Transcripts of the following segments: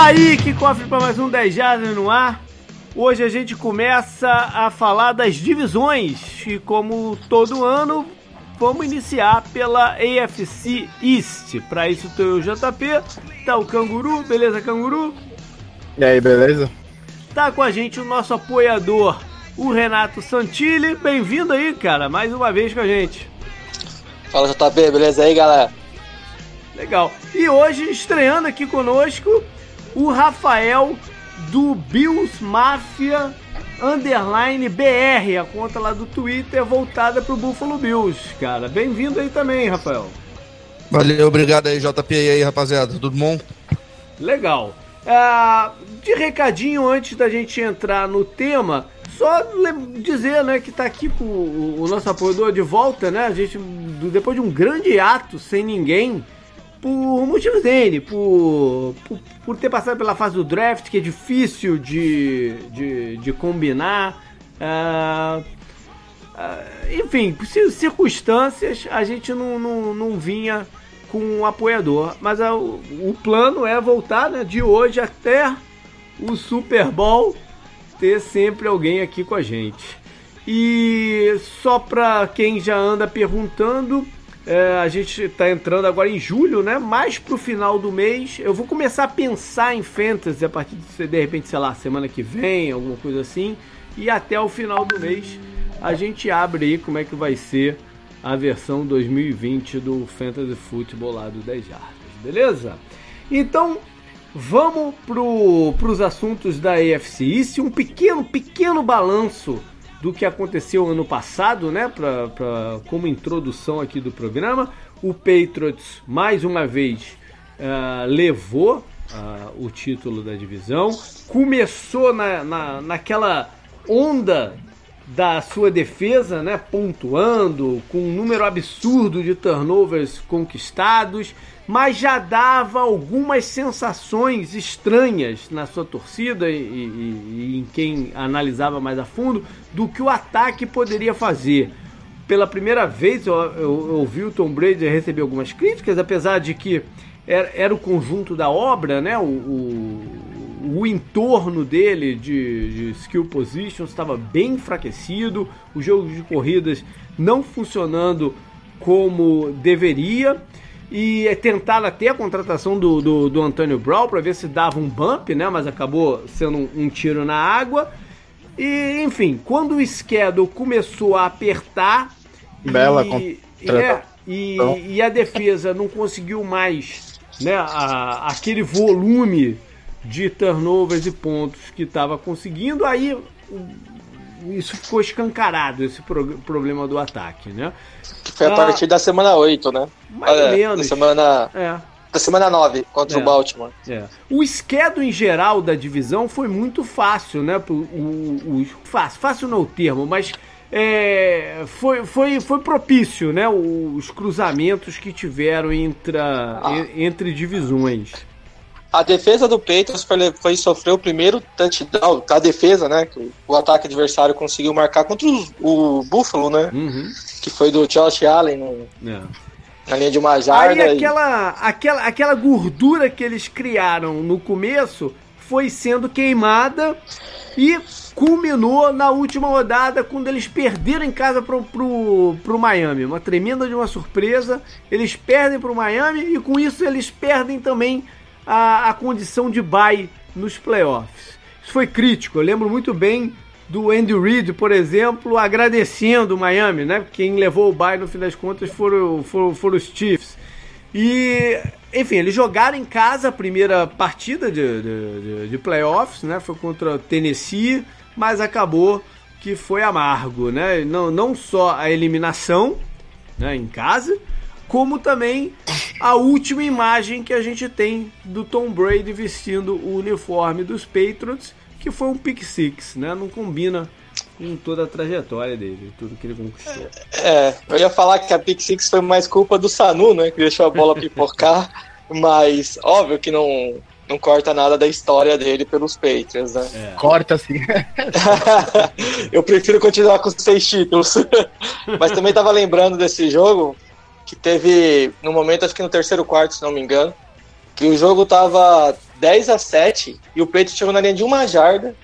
Daí que cofre para mais um 10 Jardas no ar. Hoje a gente começa a falar das divisões e como todo ano vamos iniciar pela AFC East. Para isso tem o JP, tá o Canguru, beleza Canguru? E aí, beleza? Tá com a gente o nosso apoiador, o Renato Santilli. Bem-vindo aí, cara, mais uma vez com a gente. Fala JP, beleza aí, galera? Legal. E hoje estreando aqui conosco o Rafael do Bills Mafia Underline BR, a conta lá do Twitter voltada pro Buffalo Bills, cara. Bem-vindo aí também, Rafael. Valeu, obrigado aí, JP. E aí, rapaziada, tudo bom? Legal. Uh, de recadinho antes da gente entrar no tema, só dizer, né, que tá aqui o, o nosso apoiador de volta, né? A gente, depois de um grande ato sem ninguém, por motivos dele, por, por, por, ter passado pela fase do draft, que é difícil de, de, de combinar. Uh, uh, enfim, por circunstâncias, a gente não, não, não vinha com um apoiador. Mas uh, o plano é voltar né, de hoje até o Super Bowl, ter sempre alguém aqui com a gente. E só para quem já anda perguntando, é, a gente está entrando agora em julho, né? Mais pro final do mês. Eu vou começar a pensar em fantasy a partir de, de repente, sei lá, semana que vem, alguma coisa assim. E até o final do mês a gente abre aí como é que vai ser a versão 2020 do Fantasy Football lá do 10 Jardas, beleza? Então, vamos para os assuntos da AFC East, um pequeno, pequeno balanço do que aconteceu ano passado, né? Pra, pra, como introdução aqui do programa. O Patriots, mais uma vez, uh, levou uh, o título da divisão. Começou na, na, naquela onda da sua defesa, né, pontuando com um número absurdo de turnovers conquistados, mas já dava algumas sensações estranhas na sua torcida e, e, e, em quem analisava mais a fundo do que o ataque poderia fazer. Pela primeira vez eu, ouvi o Tom Brady receber algumas críticas, apesar de que era, era o conjunto da obra, né, o, o o entorno dele de, de skill positions estava bem enfraquecido, o jogo de corridas não funcionando como deveria. E tentaram até a contratação do, do, do Antônio Brown para ver se dava um bump, né? Mas acabou sendo um, um tiro na água. E, enfim, quando o schedule começou a apertar. Bela e, é, e, e, a defesa não conseguiu mais né, a, aquele volume de turnovers e pontos que estava conseguindo, aí isso ficou escancarado, esse pro, problema do ataque, né? Que foi a ah, partir da semana 8, né? Mais ou menos. Da semana, é. da semana 9, contra é. o Baltimore. É. O schedule em geral da divisão foi muito fácil, né? O, o, o fácil, fácil não é o termo, mas é, foi, foi, foi propício, né? Os cruzamentos que tiveram entre, ah. entre divisões. A defesa do Patriots foi, foi sofrer o primeiro touchdown, a defesa, né? Que o ataque adversário conseguiu marcar contra o, o Buffalo, né? Uhum. Que foi do Josh Allen no, é. na linha de uma jarda. Aí aquela, e... aquela, aquela gordura que eles criaram no começo foi sendo queimada e culminou na última rodada quando eles perderam em casa pro, pro, pro Miami. Uma tremenda de uma surpresa. Eles perdem pro Miami e com isso eles perdem também a, a condição de bye nos playoffs. Isso foi crítico. Eu lembro muito bem do Andy Reid, por exemplo, agradecendo o Miami, né? Quem levou o bye no fim das contas foram, foram, foram os Chiefs. E, enfim, eles jogaram em casa a primeira partida de, de, de playoffs, né? Foi contra o Tennessee, mas acabou que foi amargo, né? Não, não só a eliminação né, em casa, como também a última imagem que a gente tem do Tom Brady vestindo o uniforme dos Patriots, que foi um pick six, né? Não combina com toda a trajetória dele, tudo que ele conquistou. É, eu ia falar que a pick six foi mais culpa do Sanu, né? Que deixou a bola pipocar, mas óbvio que não não corta nada da história dele pelos Patriots, né? É. Corta sim. eu prefiro continuar com os seis títulos. Mas também tava lembrando desse jogo, que teve, no momento, acho que no terceiro quarto, se não me engano, que o jogo tava 10 a 7 e o Peito chegou na linha de uma jarda.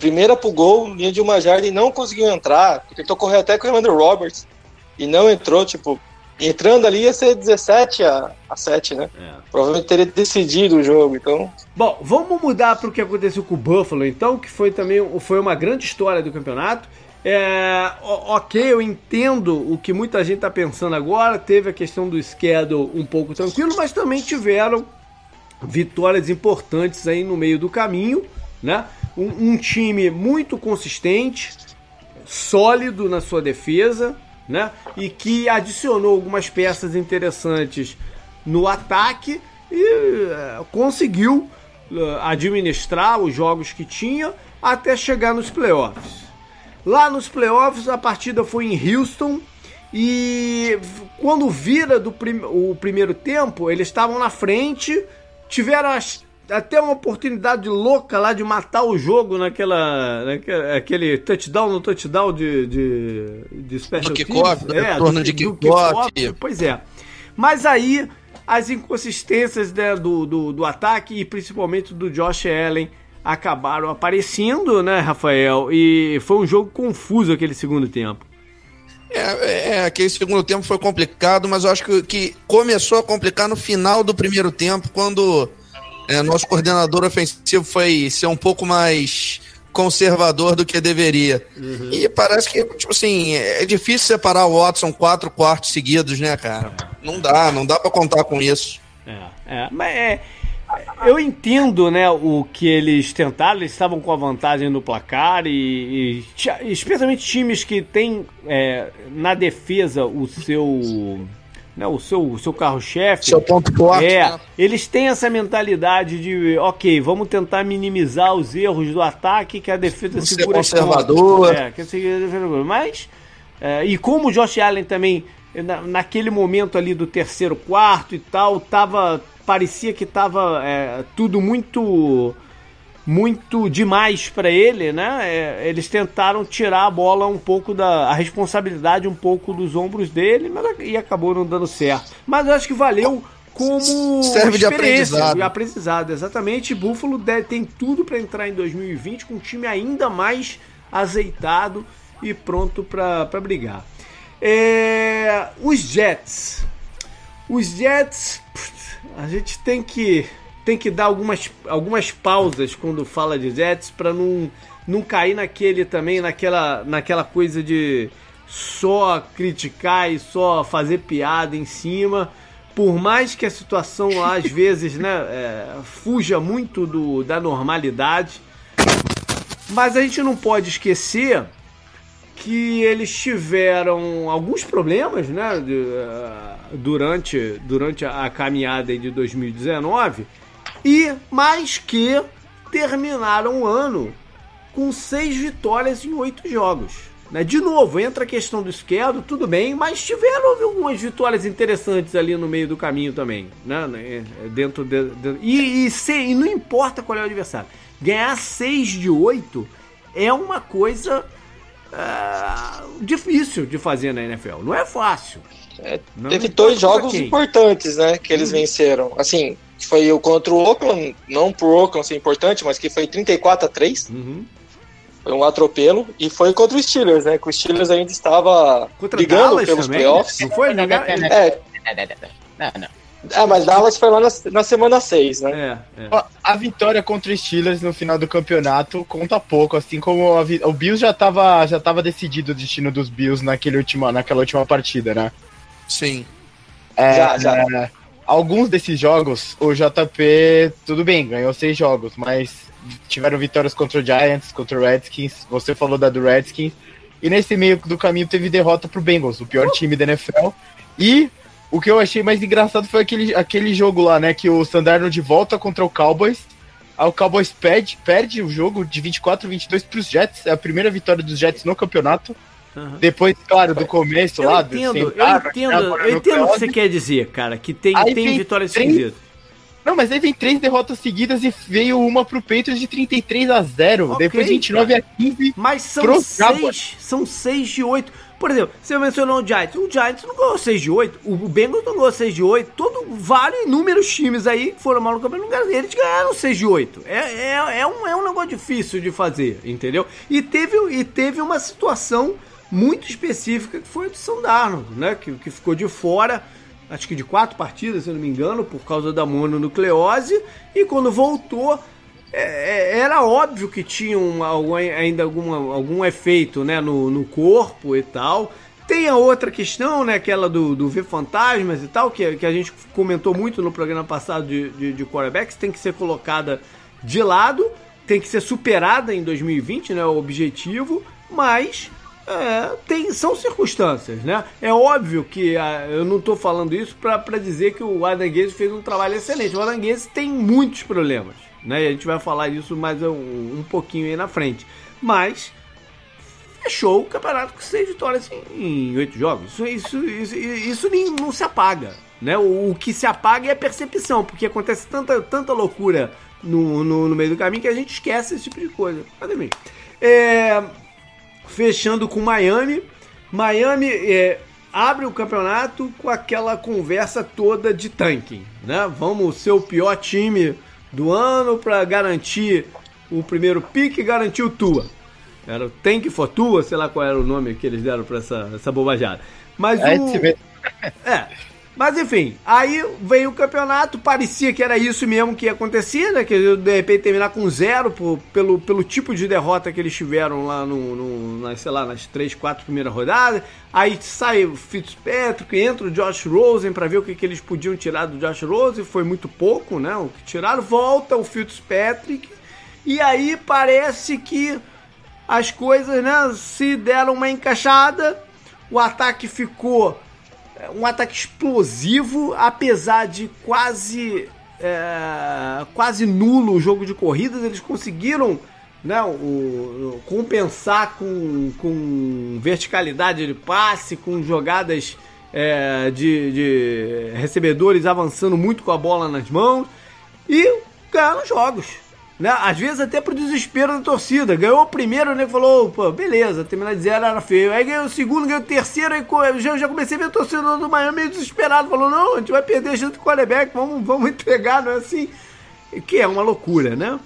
Primeira pro gol, linha de uma jarda e não conseguiu entrar. Tentou correr até com o Andrew Roberts e não entrou. Tipo, entrando ali ia ser 17 a, a 7, né? É. Provavelmente teria decidido o jogo, então. Bom, vamos mudar para o que aconteceu com o Buffalo, então, que foi também foi uma grande história do campeonato. É, ok, eu entendo o que muita gente está pensando agora. Teve a questão do schedule um pouco tranquilo, mas também tiveram vitórias importantes aí no meio do caminho, né? Um, um time muito consistente, sólido na sua defesa, né? E que adicionou algumas peças interessantes no ataque e uh, conseguiu uh, administrar os jogos que tinha até chegar nos playoffs. Lá nos playoffs a partida foi em Houston e quando vira do prim o primeiro tempo eles estavam na frente, tiveram as até uma oportunidade louca lá de matar o jogo naquela, naquela aquele touchdown no touchdown de, de, de special kickoff, né? é, torno de kickoff. Pois é. Mas aí as inconsistências né, do, do, do, ataque e principalmente do Josh Allen acabaram aparecendo, né, Rafael? E foi um jogo confuso aquele segundo tempo. É, é, aquele segundo tempo foi complicado, mas eu acho que, que começou a complicar no final do primeiro tempo, quando é, nosso coordenador ofensivo foi ser um pouco mais conservador do que deveria. Uhum. E parece que, tipo assim, é difícil separar o Watson quatro quartos seguidos, né, cara? Não dá, não dá para contar com isso. É, é, mas é, eu entendo, né, o que eles tentaram, eles estavam com a vantagem no placar e, e especialmente times que têm é, na defesa o seu né, o seu, o seu carro-chefe. Seu ponto forte. É, né? eles têm essa mentalidade de, ok, vamos tentar minimizar os erros do ataque que a defesa Você segura. conservador. É, que a mas, é, e como o Josh Allen também, na, naquele momento ali do terceiro quarto e tal, tava, parecia que tava é, tudo muito muito demais para ele, né? É, eles tentaram tirar a bola um pouco da a responsabilidade um pouco dos ombros dele, mas e acabou não dando certo. Mas eu acho que valeu como serve de aprendizado. De aprendizado, exatamente. Buffalo deve, tem tudo para entrar em 2020 com um time ainda mais azeitado e pronto para brigar. É, os Jets, os Jets, a gente tem que tem que dar algumas, algumas pausas quando fala de Jets para não, não cair naquele também, naquela, naquela coisa de só criticar e só fazer piada em cima. Por mais que a situação lá, às vezes, né, é, fuja muito do, da normalidade. Mas a gente não pode esquecer que eles tiveram alguns problemas né, de, uh, durante, durante a caminhada de 2019 e mais que terminaram o ano com seis vitórias em oito jogos. Né? De novo, entra a questão do esquerdo, tudo bem, mas tiveram algumas vitórias interessantes ali no meio do caminho também. Né? né dentro de, de, e, e, se, e não importa qual é o adversário. Ganhar seis de oito é uma coisa uh, difícil de fazer na NFL. Não é fácil. É, teve dois jogos importantes, né? Que eles hum. venceram. Assim, que foi o contra o Oakland, não pro Oakland ser importante, mas que foi 34 a 3. Uhum. Foi um atropelo. E foi contra o Steelers, né? Que o Steelers ainda estava contra brigando Dallas pelos também? playoffs. Não foi? Não, é. Não, não. É, mas Dallas foi lá na, na semana 6, né? É, é. A vitória contra o Steelers no final do campeonato conta pouco, assim como a, o Bills já estava já tava decidido o destino dos Bills naquele última, naquela última partida, né? Sim. É, já, já. É, alguns desses jogos, o JP, tudo bem, ganhou seis jogos, mas tiveram vitórias contra o Giants, contra o Redskins. Você falou da do Redskins. E nesse meio do caminho teve derrota pro Bengals, o pior time da NFL. E o que eu achei mais engraçado foi aquele, aquele jogo lá, né? Que o Sandarno volta contra o Cowboys. Aí o Cowboys perde, perde o jogo de 24 a 22 pros Jets. É a primeira vitória dos Jets no campeonato. Uhum. Depois, claro, do começo eu lá. Entendo, eu entendo, eu entendo o que você quer dizer, cara, que tem, tem vitórias três... Não, mas aí vem três derrotas seguidas e veio uma pro Patriots de 33 a 0. Okay, depois 29 a 15. Mas são seis, são seis de oito. Por exemplo, você mencionou o Giants. O Giants não ganhou 6 de 8. O Bengals não ganhou 6 de 8. Todo, vários inúmeros times aí foram mal no campeonato, eles ganharam 6 de 8. É, é, é, um, é um negócio difícil de fazer, entendeu? E teve, e teve uma situação muito específica que foi a do São Darnold, né? Que, que ficou de fora, acho que de quatro partidas, se não me engano, por causa da mononucleose. E quando voltou, é, é, era óbvio que tinha um, ainda alguma, algum efeito né, no, no corpo e tal. Tem a outra questão, né, aquela do, do ver fantasmas e tal, que, que a gente comentou muito no programa passado de, de, de quarterbacks, tem que ser colocada de lado, tem que ser superada em 2020, né, o objetivo, mas é, tem, são circunstâncias, né? É óbvio que ah, eu não estou falando isso para dizer que o Adam Gaze fez um trabalho excelente. O Adam Gaze tem muitos problemas né? E a gente vai falar isso mais um, um pouquinho aí na frente. Mas fechou o campeonato com seis vitórias em oito jogos. Isso, isso, isso, isso nem, não se apaga. Né? O, o, que se apaga é a percepção, porque acontece tanta, tanta loucura no, no, no, meio do caminho que a gente esquece esse tipo de coisa. Mas enfim. É, fechando com Miami. Miami é, abre o campeonato com aquela conversa toda de tanking. Né? Vamos ser o pior time do ano para garantir o primeiro pique garantir o Tua. Era o Tank for Tua, sei lá qual era o nome que eles deram para essa, essa bobajada. Mas é, o... É, mas enfim, aí veio o campeonato, parecia que era isso mesmo que ia acontecer, né? Que de repente terminar com zero por, pelo, pelo tipo de derrota que eles tiveram lá no, no nas, sei lá, nas três, quatro primeiras rodadas. Aí sai o Fitzpatrick, entra o Josh Rosen para ver o que, que eles podiam tirar do Josh Rosen, foi muito pouco, né? O que tiraram, volta o Fitzpatrick, e aí parece que as coisas, né, se deram uma encaixada, o ataque ficou um ataque explosivo, apesar de quase é, quase nulo o jogo de corridas, eles conseguiram né, o, o, compensar com, com verticalidade de passe, com jogadas é, de, de recebedores avançando muito com a bola nas mãos e ganharam jogos. Né? Às vezes até pro desespero da torcida. Ganhou o primeiro, né? Falou, pô, beleza, terminar de zero era feio. Aí ganhou o segundo, ganhou o terceiro, aí já, já comecei a ver o torcedor do Miami meio desesperado. Falou, não, a gente vai perder junto com o quarterback, vamos, vamos entregar, não é assim? Que é uma loucura, né?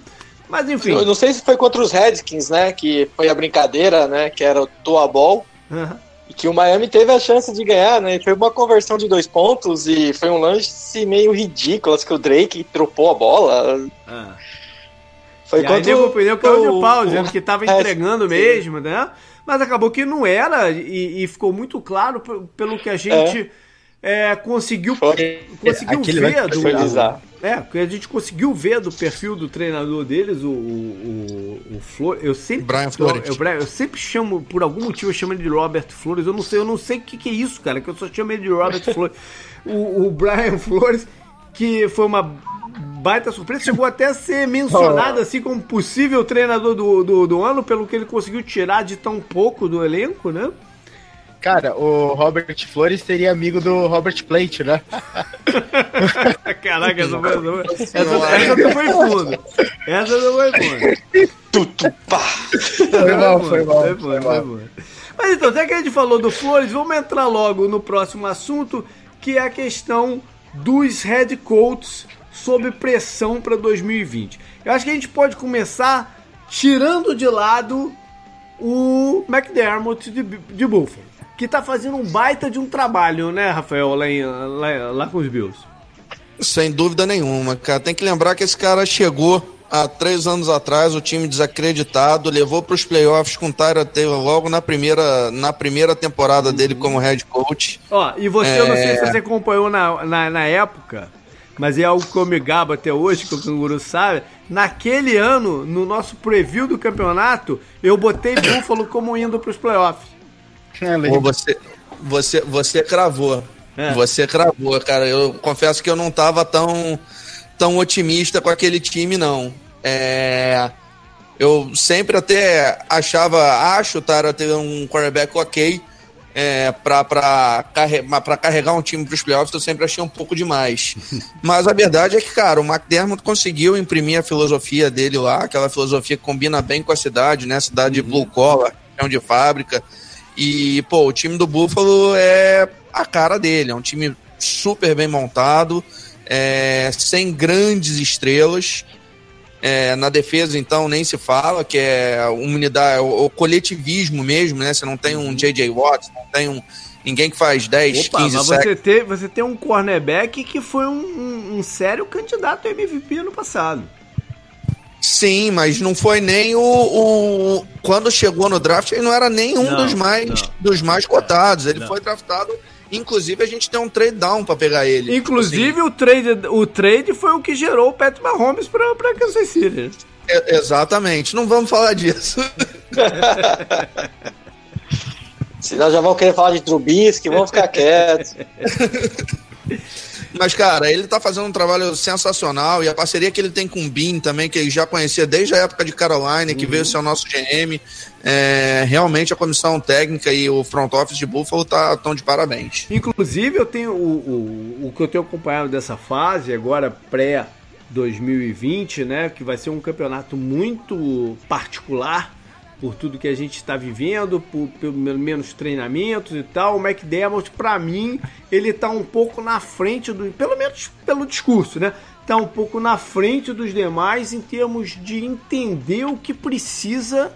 Mas enfim. Eu não sei se foi contra os Redskins, né? Que foi a brincadeira, né? Que era o Toa Ball. Uhum. E que o Miami teve a chance de ganhar, né? Foi uma conversão de dois pontos e foi um lance meio ridículo. Acho que o Drake tropou a bola. Uhum. Foi e quando aí o pneu caiu de pau, dizendo que estava entregando mesmo, né? Mas acabou que não era, e, e ficou muito claro pelo que a gente é. É, conseguiu, conseguiu ver do. É, que a gente conseguiu ver do perfil do treinador deles, o, o, o, o Flor. Eu sempre. Brian Flores. Eu, eu, sempre chamo, por algum motivo, eu chamo ele de Robert Flores. Eu não sei, eu não sei o que, que é isso, cara, que eu só chamo ele de Robert Flores. O, o Brian Flores, que foi uma baita surpresa. Chegou até a ser mencionado assim como possível treinador do, do, do, ano, pelo que ele conseguiu tirar de tão pouco do elenco, né? Cara, o Robert Flores seria amigo do Robert Plate, né? Caraca, essa foi, essa, essa não foi fundo. Essa não foi fundo. Tutupá. Foi mal, foi mal. Foi, foi, foi mal. Mas então, já que a gente falou do Flores, vamos entrar logo no próximo assunto, que é a questão dos head coaches sob pressão para 2020. Eu acho que a gente pode começar tirando de lado o McDermott de, de Buffalo, que está fazendo um baita de um trabalho, né, Rafael, lá, em, lá, lá com os Bills. Sem dúvida nenhuma, cara. Tem que lembrar que esse cara chegou há três anos atrás, o time desacreditado, levou para os playoffs com o Tyra Taylor logo na primeira, na primeira temporada dele como head coach. Ó, e você, é... eu não sei se é. você acompanhou na, na, na época, mas é algo que eu me gabo até hoje, que o Canguru sabe. Naquele ano, no nosso preview do campeonato, eu botei Buffalo como indo para os playoffs. É, Pô, você, você, você cravou. É. Você cravou, cara. Eu confesso que eu não estava tão, tão otimista com aquele time, não. É, eu sempre até achava, acho, Tara, ter um quarterback ok. É, para carregar um time para os playoffs eu sempre achei um pouco demais. Mas a verdade é que, cara, o McDermott conseguiu imprimir a filosofia dele lá, aquela filosofia que combina bem com a cidade, né? Cidade uhum. blue collar, é de fábrica. E, pô, o time do Buffalo é a cara dele, é um time super bem montado, é, sem grandes estrelas. É, na defesa, então, nem se fala, que é unidade, o, o coletivismo mesmo, né? Você não tem um J.J. Watt, não tem um, ninguém que faz 10, Opa, 15 mas você tem, você tem um cornerback que foi um, um, um, sério candidato a MVP ano passado. Sim, mas não foi nem o, o, Quando chegou no draft, ele não era nem um não, dos, mais, dos mais cotados. Ele não. foi draftado Inclusive, a gente tem um trade down pra pegar ele. Inclusive, assim. o, trade, o trade foi o que gerou o Pat Mahomes pra, pra Kansas City. É, exatamente. Não vamos falar disso. Senão já vão querer falar de Trubisky, vamos ficar quietos. Mas, cara, ele tá fazendo um trabalho sensacional e a parceria que ele tem com o Bean também, que ele já conhecia desde a época de Carolina, que veio ser o nosso GM. É, realmente a comissão técnica e o front office de Buffalo tá, tão de parabéns. Inclusive, eu tenho o, o, o que eu tenho acompanhado dessa fase, agora pré 2020, né? Que vai ser um campeonato muito particular por tudo que a gente está vivendo, por pelo menos treinamentos e tal. O McDermott, para mim, ele está um pouco na frente do, pelo menos pelo discurso, né? Está um pouco na frente dos demais em termos de entender o que precisa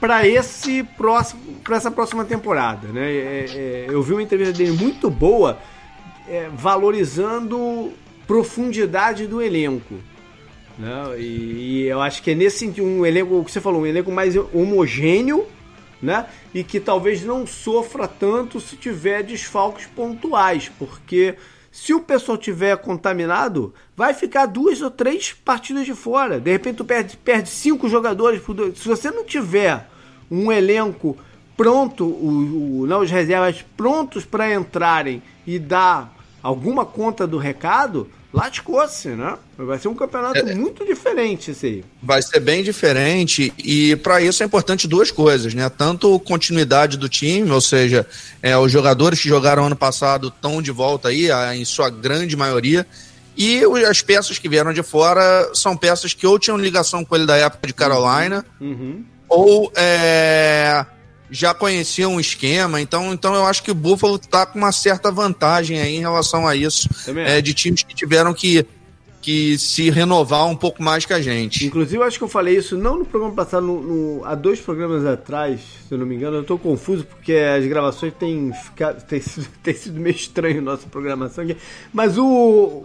para esse próximo, para essa próxima temporada, né? É, é, eu vi uma entrevista dele muito boa, é, valorizando profundidade do elenco. Né? E, e, eu acho que é nesse sentido, um elenco, o que você falou, um elenco mais homogêneo, né? E que talvez não sofra tanto se tiver desfalques pontuais, porque se o pessoal tiver contaminado, vai ficar duas ou três partidas de fora. De repente tu perde, perde cinco jogadores por dois. Se você não tiver um elenco pronto, o, o, não, os reservas prontos para entrarem e dar alguma conta do recado, lascou-se, né? Vai ser um campeonato é, muito diferente esse aí. Vai ser bem diferente e para isso é importante duas coisas, né? Tanto continuidade do time, ou seja, é, os jogadores que jogaram ano passado estão de volta aí, em sua grande maioria, e as peças que vieram de fora são peças que ou tinham ligação com ele da época de Carolina, uhum. ou é, já conheciam o esquema, então, então eu acho que o Buffalo está com uma certa vantagem aí em relação a isso, é, de times que tiveram que, que se renovar um pouco mais que a gente. Inclusive, eu acho que eu falei isso não no programa passado, no, no, há dois programas atrás, se eu não me engano, eu estou confuso porque as gravações têm, ficado, têm, sido, têm sido meio estranho nossa programação aqui, mas o...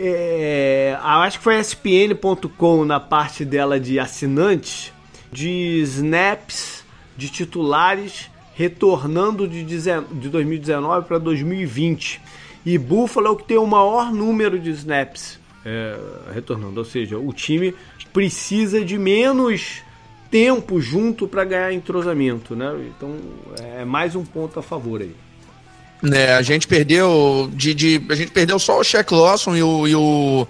É, acho que foi ESPN.com na parte dela de assinantes de snaps de titulares retornando de, de 2019 para 2020. E Buffalo é o que tem o maior número de snaps é, retornando. Ou seja, o time precisa de menos tempo junto para ganhar entrosamento. Né? Então é mais um ponto a favor aí. É, a gente perdeu de, de, a gente perdeu só o Shaq Lawson e o, e o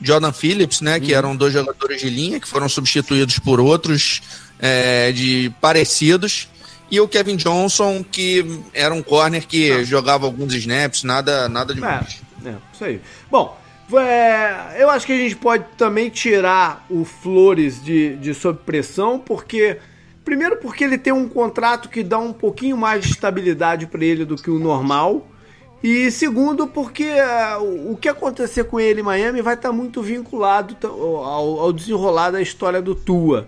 Jordan Phillips, né, que uhum. eram dois jogadores de linha que foram substituídos por outros é, de parecidos. E o Kevin Johnson, que era um corner que ah. jogava alguns snaps, nada, nada de É, é, isso aí. Bom, é, eu acho que a gente pode também tirar o Flores de, de sob pressão, porque. Primeiro, porque ele tem um contrato que dá um pouquinho mais de estabilidade para ele do que o normal. E segundo, porque uh, o que acontecer com ele em Miami vai estar tá muito vinculado ao, ao desenrolar da história do Tua.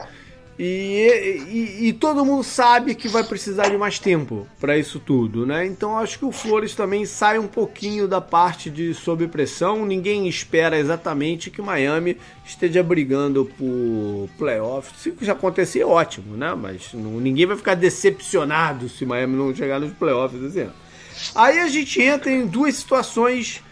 E, e, e, todo mundo sabe que vai precisar de mais tempo para isso tudo, né? Então acho que o Flores também sai um pouquinho da parte de sob pressão. Ninguém espera exatamente que Miami esteja brigando por playoffs. Se já acontecer, ótimo, né? Mas não, ninguém vai ficar decepcionado se Miami não chegar nos playoffs ano. Aí a gente entra em duas situações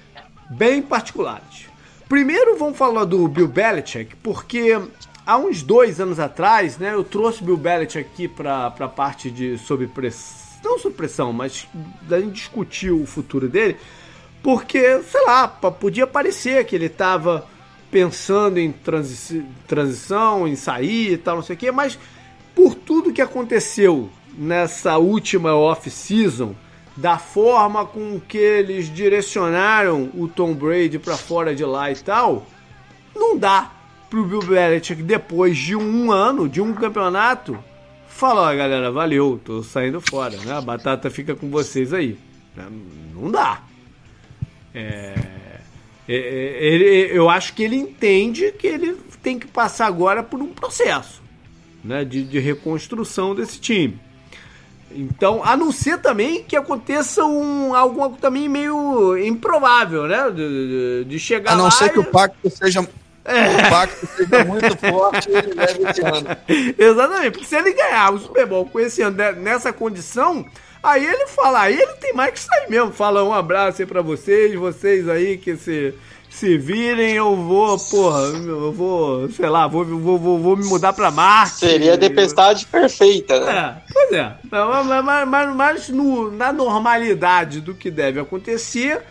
bem particulares. Primeiro vamos falar do Bill Belichick, porque há uns dois anos atrás, né, eu trouxe Bill Belichick aqui para a parte de sob pressão, não sob pressão, mas a gente discutiu o futuro dele, porque, sei lá, podia parecer que ele estava pensando em transi transição, em sair e tal, não sei o quê, mas por tudo que aconteceu nessa última off-season, da forma com que eles direcionaram o Tom Brady para fora de lá e tal, não dá pro Bill Belichick depois de um ano, de um campeonato, falar, galera, valeu, tô saindo fora, né? A batata fica com vocês aí. Não dá. É, é, é, ele, eu acho que ele entende que ele tem que passar agora por um processo né, de, de reconstrução desse time. Então, a não ser também que aconteça um, algo também meio improvável, né? De, de chegar A não lá ser e... que o pacto seja. É. O pacto seja muito forte e ele leve esse ano. Exatamente, porque se ele ganhar o Super Bowl com esse ano nessa condição, aí ele fala, aí ele tem mais que sair mesmo. Fala um abraço aí pra vocês, vocês aí que se se virem, eu vou, porra, eu vou, sei lá, vou, vou, vou, vou me mudar pra Marte. Seria a tempestade perfeita, né? É, pois é. Mas, mas, mas, mas no, na normalidade do que deve acontecer,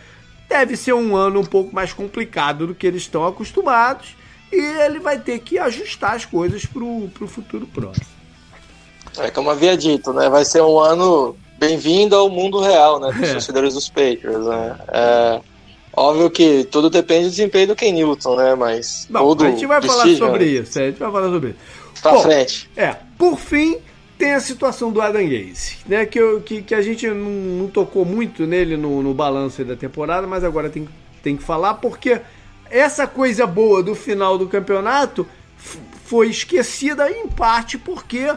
deve ser um ano um pouco mais complicado do que eles estão acostumados. E ele vai ter que ajustar as coisas pro, pro futuro próximo. É como havia dito, né? Vai ser um ano bem-vindo ao mundo real, né? Dos é. torcedores dos Patriots, né? É Óbvio que tudo depende do desempenho do Ken Newton, né? Mas. Bom, a gente vai falar sobre né? isso, a gente vai falar sobre isso. Pra Bom, frente. É, por fim, tem a situação do Adam Gaze, né? Que, eu, que, que a gente não, não tocou muito nele no, no balanço da temporada, mas agora tem, tem que falar, porque essa coisa boa do final do campeonato foi esquecida em parte porque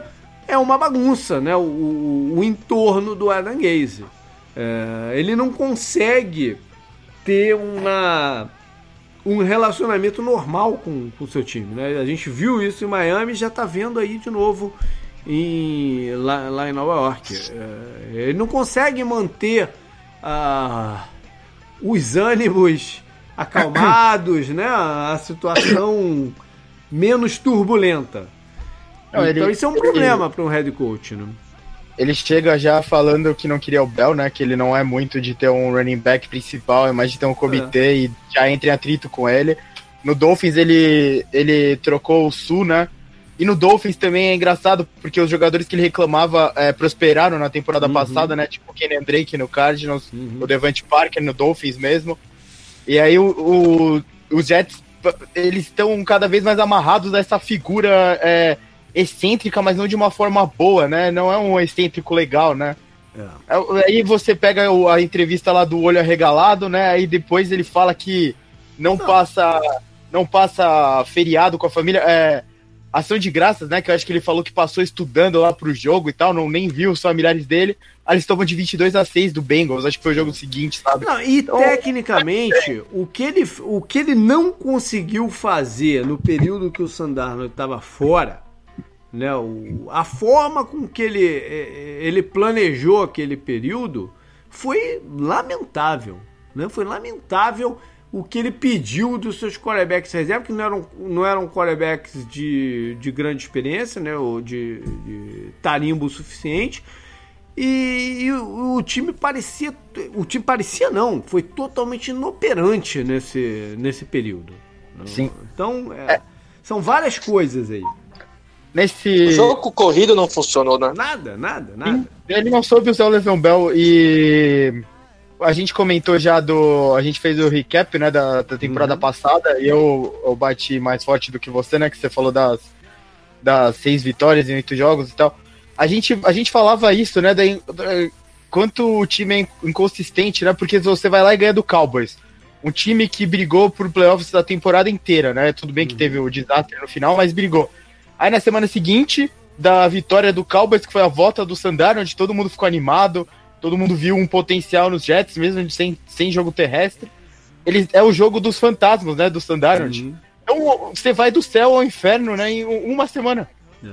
é uma bagunça, né? O, o, o entorno do Adam Gaze. É, ele não consegue ter uma um relacionamento normal com o seu time, né? A gente viu isso em Miami e já está vendo aí de novo em, lá, lá em Nova York. É, ele não consegue manter ah, os ânimos acalmados, né? A situação menos turbulenta. Não, então ele, isso é um problema para um head coach, né? Ele chega já falando que não queria o Bell, né? Que ele não é muito de ter um running back principal, é mais de ter um comitê é. e já entra em atrito com ele. No Dolphins ele, ele trocou o Sul, né? E no Dolphins também é engraçado, porque os jogadores que ele reclamava é, prosperaram na temporada uhum. passada, né? Tipo o Kenny Drake no Cardinals, uhum. o Devante Parker no Dolphins mesmo. E aí o, o os Jets, eles estão cada vez mais amarrados a essa figura... É, excêntrica, mas não de uma forma boa, né? Não é um excêntrico legal, né? É. é aí você pega a entrevista lá do olho arregalado, né? Aí depois ele fala que não, não. passa não passa feriado com a família. É, ação de graças, né? Que eu acho que ele falou que passou estudando lá pro jogo e tal, não nem viu os familiares dele. Aí eles tomam de 22 a 6 do Bengals, acho que foi o jogo seguinte, sabe? Não, e então, tecnicamente, o, que ele, o que ele não conseguiu fazer no período que o Sandarno estava fora, né? O, a forma com que ele, é, é, ele planejou aquele período foi lamentável. Né? Foi lamentável o que ele pediu dos seus quarterbacks reserva, que não eram, não eram quarterbacks de, de grande experiência, né? ou de, de tarimbo suficiente. E, e o, o, time parecia. O time parecia não, foi totalmente inoperante nesse, nesse período. Sim. Então, é, é. são várias coisas aí. Nesse... O jogo corrido não funcionou, né? Nada, nada, nada. Ele não soube usar o Le'Veon Bell e a gente comentou já do. A gente fez o recap, né, da, da temporada uhum. passada, e eu, eu bati mais forte do que você, né? Que você falou das, das seis vitórias em oito jogos e tal. A gente, a gente falava isso, né? Da, da, quanto o time é inconsistente, né? Porque você vai lá e ganha do Cowboys. Um time que brigou por playoffs da temporada inteira, né? Tudo bem que uhum. teve o desastre no final, mas brigou. Aí na semana seguinte, da vitória do Cowboys, que foi a volta do Sandar, onde todo mundo ficou animado, todo mundo viu um potencial nos Jets, mesmo sem, sem jogo terrestre. Ele é o jogo dos fantasmas, né, do Sandar. Uhum. Então você vai do céu ao inferno, né, em uma semana. É.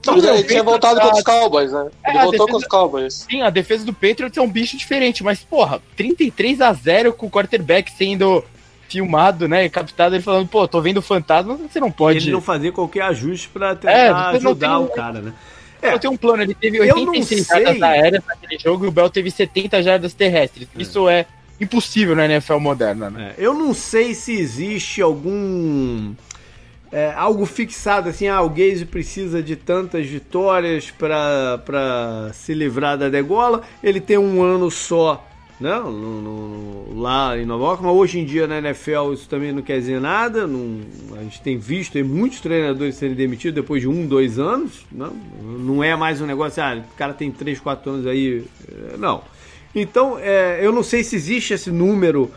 Então, ele tinha voltado com os Cowboys, né? Ele é, voltou defesa, com os Cowboys. Sim, a defesa do Patriots é um bicho diferente, mas, porra, 33 a 0 com o quarterback sendo filmado, né? Captado ele falando, pô, tô vendo fantasma, você não pode. Ele não fazer qualquer ajuste para tentar é, ajudar o cara, né? É, tem um plano, ele teve 86 jardas aéreas naquele jogo e o Bell teve 70 jardas terrestres. É. Isso é impossível na NFL moderna, né? É, eu não sei se existe algum é, algo fixado, assim, ah, o Gaze precisa de tantas vitórias para se livrar da degola, ele tem um ano só né, no, no, lá em Nova York, mas hoje em dia na NFL isso também não quer dizer nada, não, a gente tem visto aí, muitos treinadores serem demitidos depois de um, dois anos, não, não é mais um negócio, ah, o cara tem três, quatro anos aí, é, não. Então, é, eu não sei se existe esse número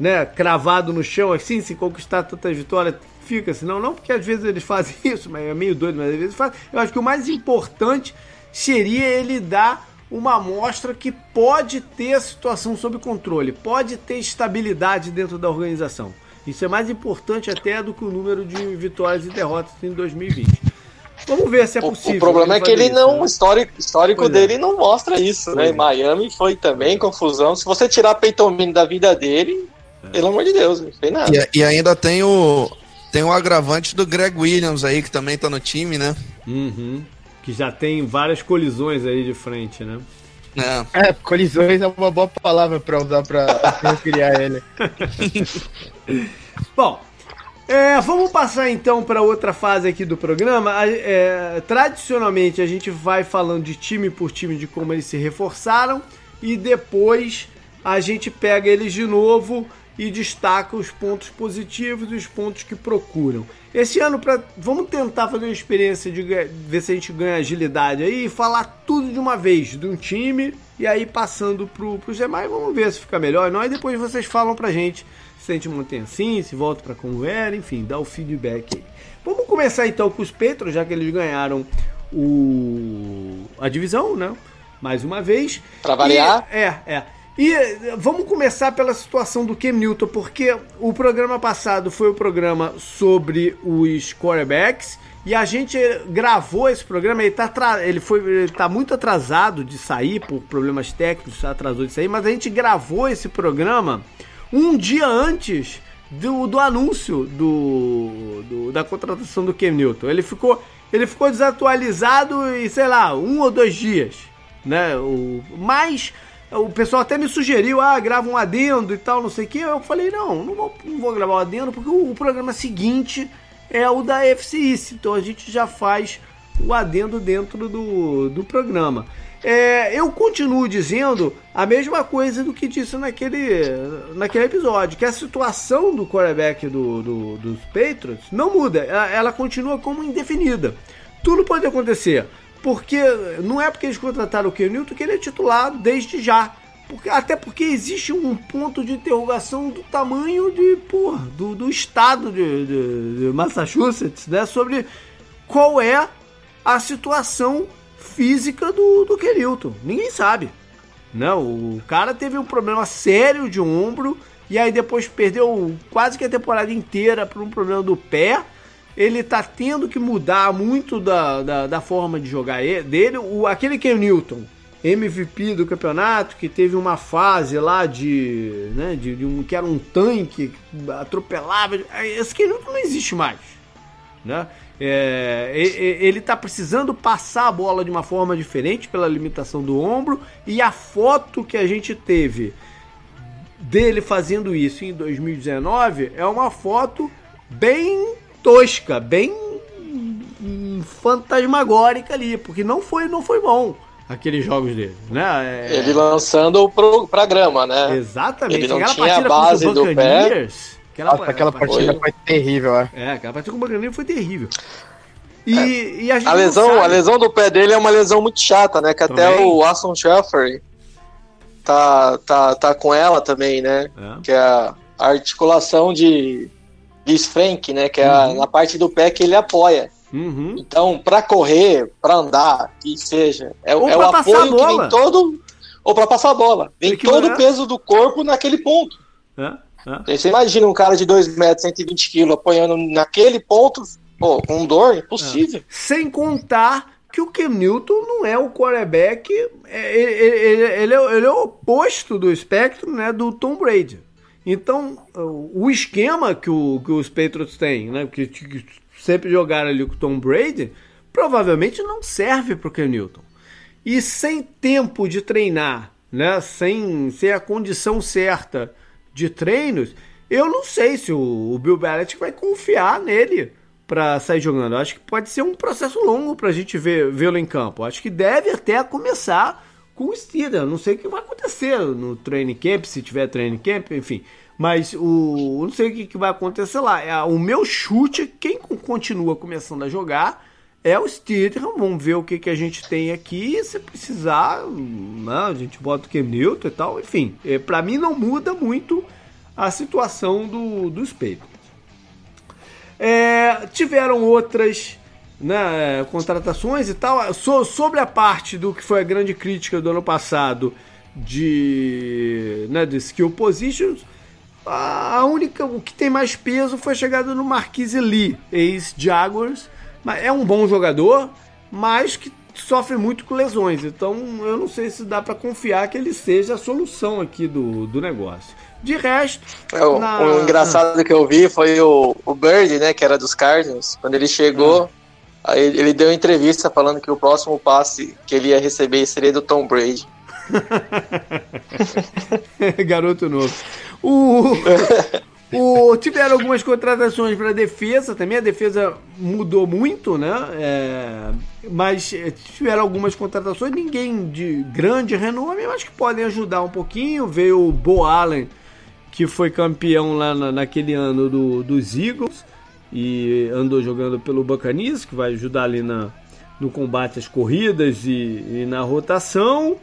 né, cravado no chão, assim, se conquistar tantas vitórias, fica assim. Não, não porque às vezes eles fazem isso, mas é meio doido, mas às vezes fazem. Eu acho que o mais importante seria ele dar uma amostra que pode ter a situação sob controle, pode ter estabilidade dentro da organização. Isso é mais importante até do que o número de vitórias e derrotas em 2020. Vamos ver se é possível. O, problema é que ele isso, não, né? o histórico, histórico dele é. não mostra isso, né? É. Miami foi também confusão. Se você tirar Peyton Manning da vida dele, é. pelo amor de Deus, não fez nada. E, e, ainda tem o tem o agravante do Greg Williams aí que também tá no time, né? Uhum. Que já tem várias colisões aí de frente, né? É. é, colisões é uma boa palavra para usar para a ele. Bom, é, vamos passar então para outra fase aqui do programa. É, tradicionalmente a gente vai falando de time por time de como eles se reforçaram e depois a gente pega eles de novo e destaca os pontos positivos e os pontos que procuram. Esse ano, pra, vamos tentar fazer uma experiência de ver se a gente ganha agilidade aí e falar tudo de uma vez, de um time, e aí passando para os demais, vamos ver se fica melhor. Nós depois vocês falam pra gente se a gente mantém assim, se volta para como era, enfim, dá o feedback aí. Vamos começar então com os Petros, já que eles ganharam o a divisão, né? Mais uma vez. Para variar? E, é, é. E vamos começar pela situação do Cam Newton, porque o programa passado foi o programa sobre os quarterbacks e a gente gravou esse programa, ele tá, ele foi, ele tá muito atrasado de sair por problemas técnicos, atrasou de sair, mas a gente gravou esse programa um dia antes do, do anúncio do, do, da contratação do Cam Newton. Ele ficou, ele ficou desatualizado e sei lá, um ou dois dias. Né? O, mas o pessoal até me sugeriu, ah, grava um adendo e tal, não sei o que. Eu falei, não, não vou, não vou gravar o um adendo, porque o, o, programa seguinte é o da FCIS. Então a gente já faz o adendo dentro do, do programa. É, eu continuo dizendo a mesma coisa do que disse naquele, naquele episódio, que a situação do quarterback do, do, dos Patriots não muda, ela, ela continua como indefinida. Tudo pode acontecer, porque não é porque eles contrataram o Kenilton que ele é titular desde já. Porque, até porque existe um ponto de interrogação do tamanho de, porra, do, do estado de, de, de Massachusetts, né? Sobre qual é a situação física do, do. Ninguém sabe. Não, o cara teve um problema sério de ombro e aí depois perdeu quase que a temporada inteira por um problema do pé. Ele tá tendo que mudar muito da, da, da forma de jogar dele. O, aquele Ken Newton, MVP do campeonato, que teve uma fase lá de, né, de, de um que era um tanque, atropelava. Esse Ken Newton não existe mais. Né? É, ele está precisando passar a bola de uma forma diferente pela limitação do ombro e a foto que a gente teve dele fazendo isso em 2019 é uma foto bem tosca, bem fantasmagórica ali, porque não foi, não foi bom aqueles jogos dele, né? É... Ele lançando pro, pra grama, né? Exatamente. Ele não aquela tinha a base do pé. Aquela, Nossa, aquela partida foi, foi terrível, é. É, aquela partida com o Buccaneers foi terrível. E, é. e a, a, lesão, a lesão do pé dele é uma lesão muito chata, né? Que também. até o Aston Sheffer tá, tá, tá com ela também, né? É. Que é a articulação de, de Frank, né? Que é uhum. a, na parte do pé que ele apoia. Uhum. Então, para correr, para andar, que seja, é, é o apoio que vem todo. Ou para passar a bola. Vem todo o peso do corpo naquele ponto. É. É. Você imagina um cara de 2 metros, 120 quilos, apoiando naquele ponto, pô, com dor, impossível. É. Sem contar que o Cam Newton não é o quarterback, é, ele, ele, ele, é, ele é o oposto do espectro né, do Tom Brady. Então, o esquema que, o, que os Patriots têm, né, que, que sempre jogaram ali com o Tom Brady, provavelmente não serve para o Cam Newton. E sem tempo de treinar, né, sem, sem a condição certa de treinos, eu não sei se o, o Bill Belichick vai confiar nele para sair jogando. Eu acho que pode ser um processo longo para a gente ver vê-lo em campo. Eu acho que deve até começar com o Steeder. Não sei o que vai acontecer no training camp, se tiver training camp, enfim. Mas o não sei o que, que vai acontecer lá. É, o meu chute, quem continua começando a jogar é o Stidham. Vamos ver o que, que a gente tem aqui. Se precisar, né, a gente bota o Cam Newton e tal. Enfim, é, para mim não muda muito a situação do, dos Patriots. É, tiveram outras né, contratações e tal. So, sobre a parte do que foi a grande crítica do ano passado de, né, de skill positions, a única, o que tem mais peso foi a chegada do Marquise Lee, ex-Jaguars. É um bom jogador, mas que sofre muito com lesões. Então eu não sei se dá para confiar que ele seja a solução aqui do, do negócio. De resto. É, o, na... o, engraçado que eu vi foi o, o Bird, né? Que era dos Cardinals. Quando ele chegou, ah. Aí ele deu entrevista falando que o próximo passe que ele ia receber seria do Tom Brady. Garoto novo. O, o, tiveram algumas contratações para a defesa também. A defesa mudou muito, né? É, mas é, tiveram algumas contratações. Ninguém de grande renome, mas que podem ajudar um pouquinho. Veio o Bo Allen, que foi campeão lá na, naquele ano do, dos Eagles e andou jogando pelo Buccaneers, que vai ajudar ali na, no combate às corridas e, e na rotação.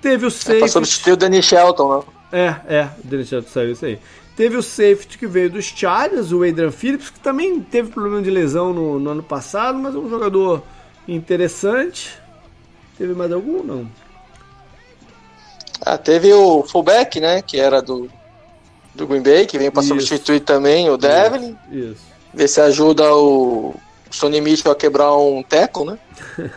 Teve o safety. É pra substituir o Danny Shelton, né? É, é, o Danny Shelton saiu isso aí. Teve o safety que veio dos Chargers, o Adrian Phillips, que também teve problema de lesão no, no ano passado, mas é um jogador interessante. Teve mais algum? Não. Ah, teve o fullback, né? Que era do, do Green Bay, que veio para substituir também o Devlin. Isso. Ver se ajuda o Sonny Mitchell a quebrar um teco, né?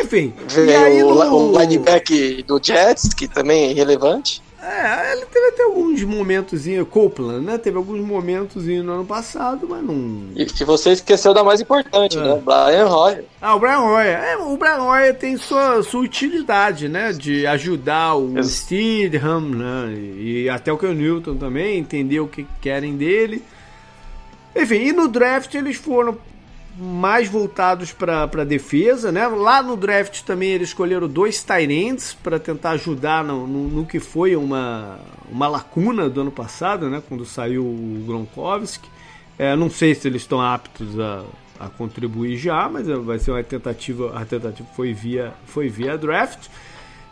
Enfim. Veio o, no... o lineback do Jets, que também é relevante. É, ele teve até alguns momentos, Copeland, né? Teve alguns momentos no ano passado, mas não. E que você esqueceu da mais importante, é. né? Brian Roy. Ah, o Brian Roy. É, o Brian Roy tem sua, sua utilidade, né? De ajudar o Isso. Steedham, né? E até o Ken Newton também, entender o que querem dele. Enfim, e no draft eles foram mais voltados para defesa, né? Lá no draft também eles escolheram dois Tyrants para tentar ajudar no, no, no, que foi uma, uma lacuna do ano passado, né? Quando saiu o Gronkowski. É, não sei se eles estão aptos a, a contribuir já, mas vai ser uma tentativa. A tentativa foi via, foi via draft.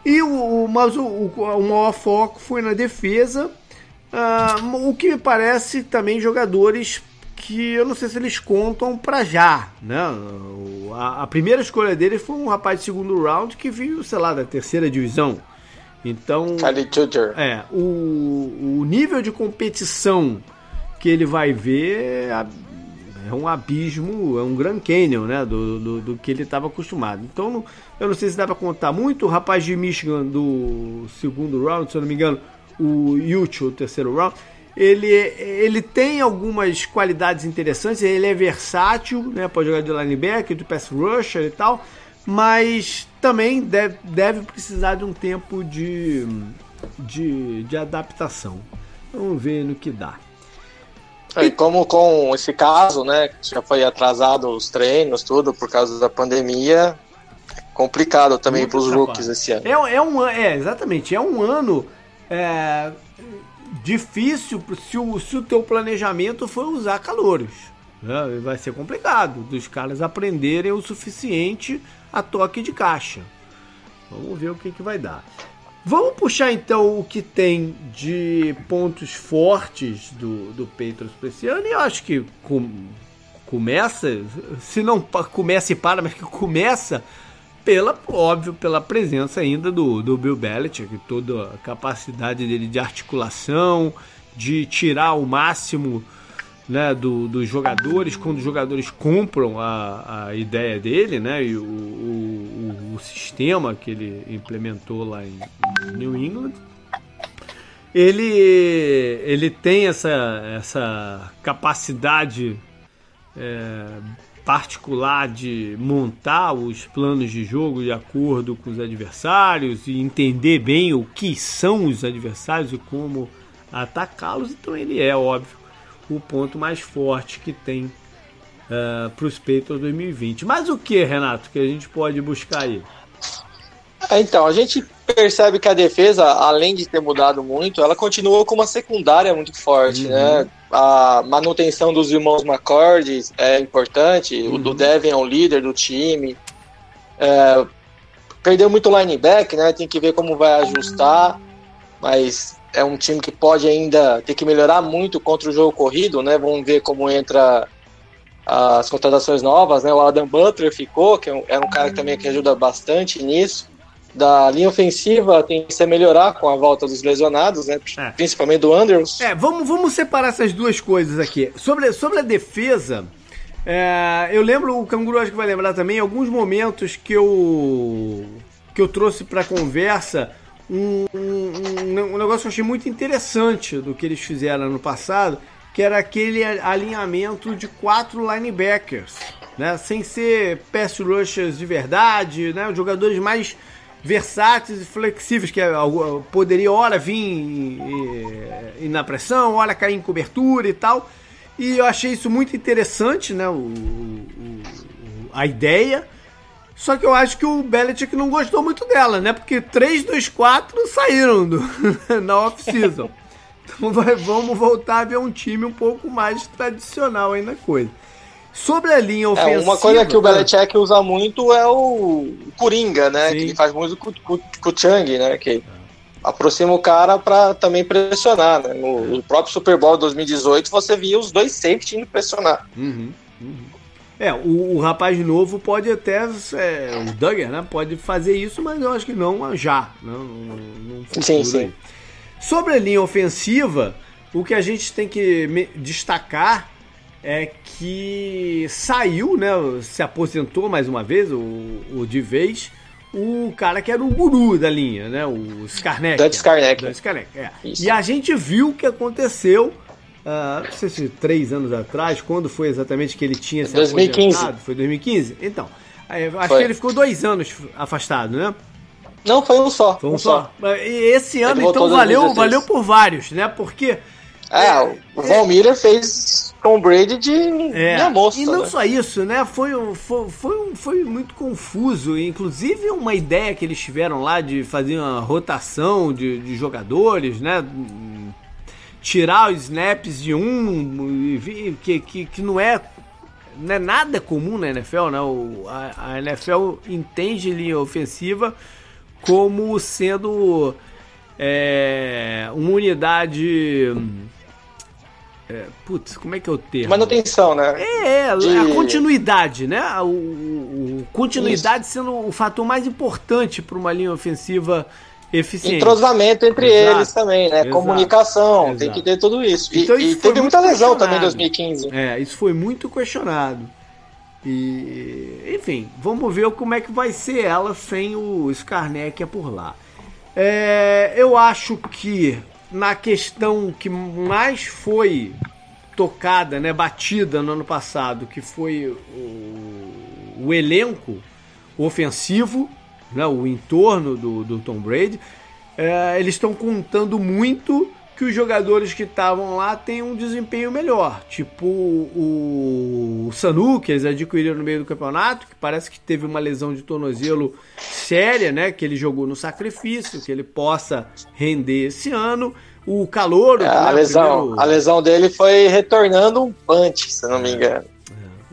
E o, mas o, o, o maior foco foi na defesa. Uh, o que me parece também jogadores que eu não sei se eles contam para já, né? A, a, primeira escolha dele foi um rapaz de segundo round que viu, sei lá, da terceira divisão. Então, é, o, o nível de competição que ele vai ver é, é um abismo, é um Grand Canyon, né, do, do, do que ele estava acostumado. Então, eu não sei se dá para contar muito. O rapaz de Michigan do segundo round, se eu não me engano, o Yuchi, o terceiro round, ele, ele tem algumas qualidades interessantes, ele é versátil, né? Pode jogar de linebacker, de pass rusher e tal, mas também deve, deve precisar de um tempo de, de, de adaptação. Vamos ver no que dá. É, e como com esse caso, né, já foi atrasado os treinos, tudo por causa da pandemia, é complicado também para os rookies esse ano. É, é, um, é, exatamente, é um ano é, difícil se o, se o teu planejamento for usar calores. Né? Vai ser complicado dos caras aprenderem o suficiente a toque de caixa. Vamos ver o que, que vai dar. Vamos puxar então o que tem de pontos fortes do, do Patriots para esse ano. E eu acho que com, começa, se não começa e para, mas que começa pela, óbvio, pela presença ainda do, do Bill Belichick, toda a capacidade dele de articulação, de tirar o máximo né, do, dos jogadores, quando os jogadores compram a, a ideia dele, né, e o, o, o, sistema que ele implementou lá em, New England. Ele, ele tem essa, essa capacidade é, particular de montar os planos de jogo de acordo com os adversários e entender bem o que são os adversários e como atacá-los, então ele é óbvio o ponto mais forte que tem uh, para os Patriots 2020. Mas o que, Renato, que a gente pode buscar aí? É, então, a gente percebe que a defesa, além de ter mudado muito, ela continua com uma secundária muito forte, uhum. né? A manutenção dos irmãos McCord é importante, uhum. o do Devin é o líder do time. É, perdeu muito lineback, né? Tem que ver como vai ajustar, mas é um time que pode ainda ter que melhorar muito contra o jogo corrido, né? Vamos ver como entra as contratações novas, né? O Adam Butler ficou, que é um, é um cara que também que ajuda bastante nisso da linha ofensiva tem que se melhorar com a volta dos lesionados, né? É. Principalmente do Andrews. É, vamos, vamos separar essas duas coisas aqui. Sobre, sobre a defesa, é, eu lembro, o Canguru acho que vai lembrar também, alguns momentos que eu, que eu trouxe para conversa um, um, um negócio que eu achei muito interessante do que eles fizeram no passado, que era aquele alinhamento de quatro linebackers, né? Sem ser pass rushers de verdade, né? Os jogadores mais versáteis e flexíveis, que é poderia hora vir e, na pressão, hora cair em cobertura e tal. E eu achei isso muito interessante, né? O, o, a ideia. Só que eu acho que o Belichick não gostou muito dela, né? Porque 3 dos 4 saíram do, na off-season. Então vai, vamos voltar a ver um time um pouco mais tradicional aí na coisa. Sobre a linha ofensiva. É, uma coisa que o Belichick usa muito é o Coringa, né? Sim. Que ele faz muito com, o Chang, né? Que aproxima o cara para também pressionar. Né? No, próprio Super Bowl 2018 você via os dois safety indo pressionar. Uhum, uhum. É, o, o, rapaz novo pode até, é, o Duggar, né? Pode fazer isso, mas eu acho que não já. Não, não sim, sim. Sobre a linha ofensiva, o que a gente tem que destacar é que saiu, né? Se aposentou mais uma vez, o, o de vez, o cara que era o guru da linha, né? O Skarnek. Dutch Skarnek. Dutch Skarnek, é. E a gente viu o que aconteceu, uh, não sei se três anos atrás, quando foi exatamente que ele tinha se 2015. aposentado. Foi 2015? Então, acho foi. que ele ficou dois anos afastado, né? Não, foi um só. Foi um, um só. só. E esse ano, então, valeu, valeu por vários, né? Porque é, é, o Von Miller fez Tom Brady de é, minha moça. E não né? só isso, né? Foi, foi, foi, foi muito confuso. Inclusive, uma ideia que eles tiveram lá de fazer uma rotação de, de jogadores, né? Tirar os snaps de um, que, que, que não é não é nada comum na NFL, né? O, a, a NFL entende linha ofensiva como sendo é, uma unidade é, putz, como é que é o termo? Manutenção, né? É, é De... a continuidade, né? O, o continuidade Isso. sendo o fator mais importante para uma linha ofensiva eficiente. Entrosamento entre Exato. eles também, né? Exato. Comunicação, Exato. tem que ter tudo isso. E, então, isso e teve muita lesão também em 2015. É, isso foi muito questionado. E, enfim, vamos ver como é que vai ser ela sem o Skarnek por lá. É, eu acho que na questão que mais foi tocada, né, batida no ano passado, que foi o, o elenco ofensivo, né, o entorno do, do Tom Brady, é, eles estão contando muito que os jogadores que estavam lá têm um desempenho melhor. Tipo o, Sanu, que eles adquiriram no meio do campeonato, que parece que teve uma lesão de tornozelo séria, né? Que ele jogou no sacrifício, que ele possa render esse ano. O calor. É, a, né, lesão, primeiro... a lesão dele foi retornando um punch, se não me é. engano.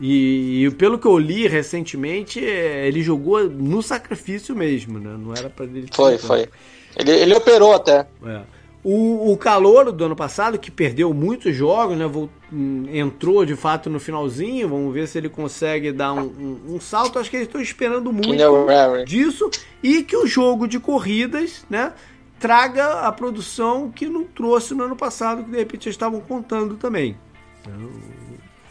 E, e, pelo que eu li recentemente, é, ele jogou no sacrifício mesmo, né? Não era para ele. Foi, foi. Ele, ele operou até. É. O, o calor do ano passado, que perdeu muitos jogos, né? Hum, entrou de fato no finalzinho. Vamos ver se ele consegue dar um, um, um salto. Acho que eles estão esperando muito disso. E que o jogo de corridas, né? Traga a produção que não trouxe no ano passado, que de repente eles estavam contando também.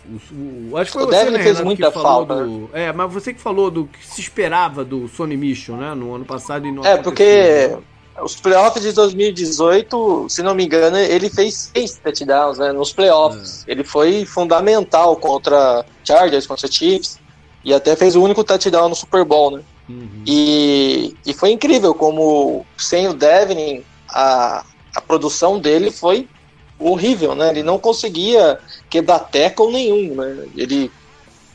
O, o, acho que foi o você, né, fez Renato, muita falta. Do, né? é, mas você que falou do que se esperava do Sony Mission, né? No ano passado e não É, porque os playoffs de 2018, se não me engano, ele fez seis touchdowns né, nos playoffs. É. Ele foi fundamental contra Chargers, contra Chiefs, e até fez o único touchdown no Super Bowl, né? Uhum. E, e foi incrível como, sem o Devin, a, a produção dele foi horrível, né? Ele não conseguia quebrar tackle nenhum, né? Ele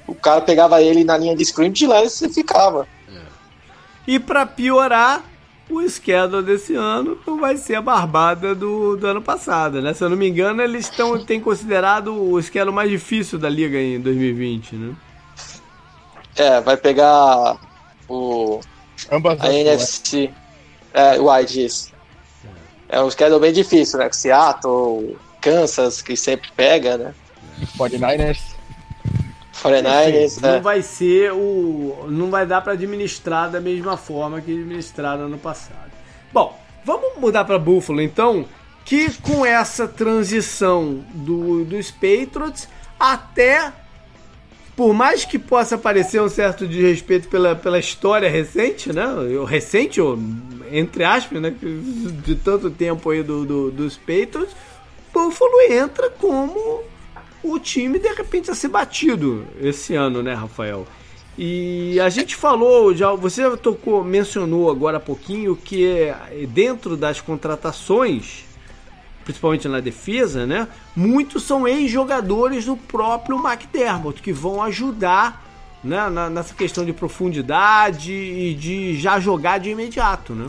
o cara pegava ele na linha de scrimmage lá e você ficava. É. E para piorar, o schedule desse ano não vai ser a barbada do, do ano passado, né? Se eu não me engano, eles tão, têm considerado o schedule mais difícil da liga em 2020, né? É, vai pegar o Ambas a NFC, é, o Wide, É um schedule bem difícil, né? Seattle, Kansas, que sempre pega, né? 49ers. 49ers, Não é. vai ser o. Não vai dar para administrar da mesma forma que administraram ano passado. Bom, vamos mudar para Buffalo então, que com essa transição do, dos Patriots até por mais que possa parecer um certo desrespeito pela, pela história recente, né? Recente, ou entre aspas, né? De tanto tempo aí do, do, dos Patriots, Buffalo entra como o time de repente a ser batido esse ano, né, Rafael? E a gente falou, já você tocou, mencionou agora há pouquinho que é dentro das contratações principalmente na defesa, né? Muitos são ex-jogadores do próprio McDermott que vão ajudar né, nessa questão de profundidade e de já jogar de imediato, né?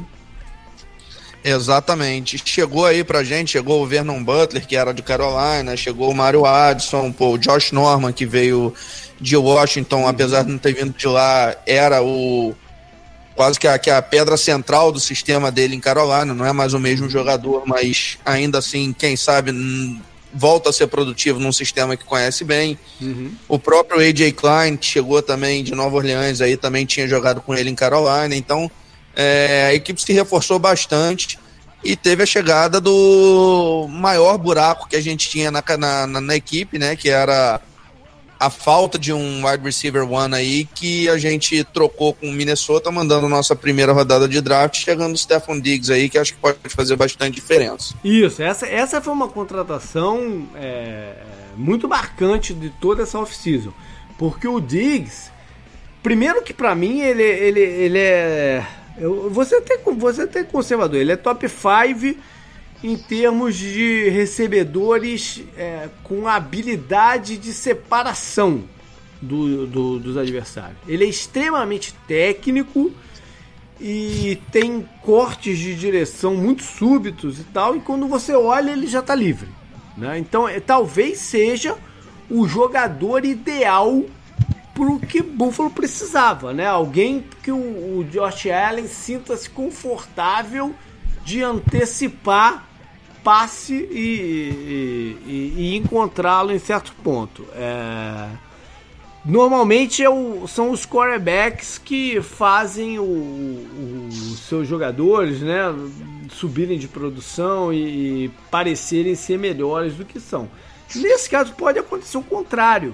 Exatamente. Chegou aí pra gente, chegou o Vernon Butler, que era de Carolina, chegou o Mario Addison, pô, o Josh Norman, que veio de Washington, apesar de não ter vindo de lá, era o quase que a, que a pedra central do sistema dele em Carolina. Não é mais o mesmo jogador, mas ainda assim, quem sabe, volta a ser produtivo num sistema que conhece bem. Uhum. O próprio AJ Klein, que chegou também de Nova Orleans, aí também tinha jogado com ele em Carolina. Então, é, a equipe se reforçou bastante e teve a chegada do maior buraco que a gente tinha na, na, na, equipe, né? Que era a falta de um wide receiver one aí que a gente trocou com o Minnesota, mandando nossa primeira rodada de draft, chegando o Stephon Diggs aí, que acho que pode fazer bastante diferença. Isso, essa, essa foi uma contratação é, muito marcante de toda essa off-season, porque o Diggs, primeiro que para mim ele, ele, ele é. Eu, você, até, você até conservador, ele é top 5 em termos de recebedores é, com habilidade de separação do, do, dos adversários. Ele é extremamente técnico e tem cortes de direção muito súbitos e tal, e quando você olha ele já está livre. Né? Então é, talvez seja o jogador ideal para o que Buffalo precisava, né? Alguém que o, o Josh Allen sinta-se confortável de antecipar passe e, e, e encontrá-lo em certo ponto. É, normalmente é o, são os quarterbacks que fazem os seus jogadores né, subirem de produção e, e parecerem ser melhores do que são. Nesse caso pode acontecer o contrário.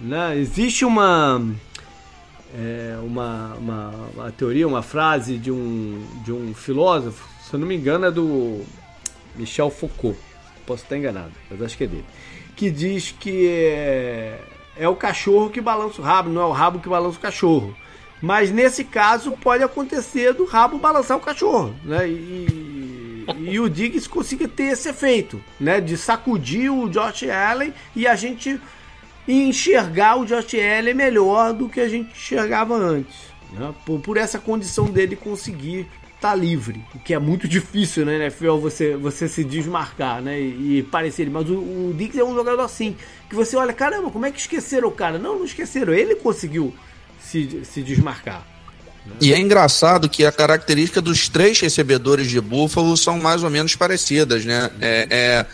Né? Existe uma, é, uma, uma, uma, teoria, uma frase de um, de um filósofo, se eu não me engano é do Michel Foucault, posso estar enganado, mas acho que é dele, que diz que é, é o cachorro que balança o rabo, não é o rabo que balança o cachorro. Mas nesse caso pode acontecer do rabo balançar o cachorro, né? E, e o Diggs consiga ter esse efeito, né? De sacudir o Josh Allen e a gente enxergar o Josh Allen melhor do que a gente enxergava antes. Né? Por, por essa condição dele conseguir tá livre, o que é muito difícil né, NFL você, você se desmarcar né, e, e parecer ele. Mas o, o é um jogador assim, que você olha, caramba, como é que esqueceram o cara? Não, não esqueceram, ele conseguiu se, se desmarcar. Né? E é engraçado que a característica dos três recebedores de Buffalo são mais ou menos parecidas, né? É, é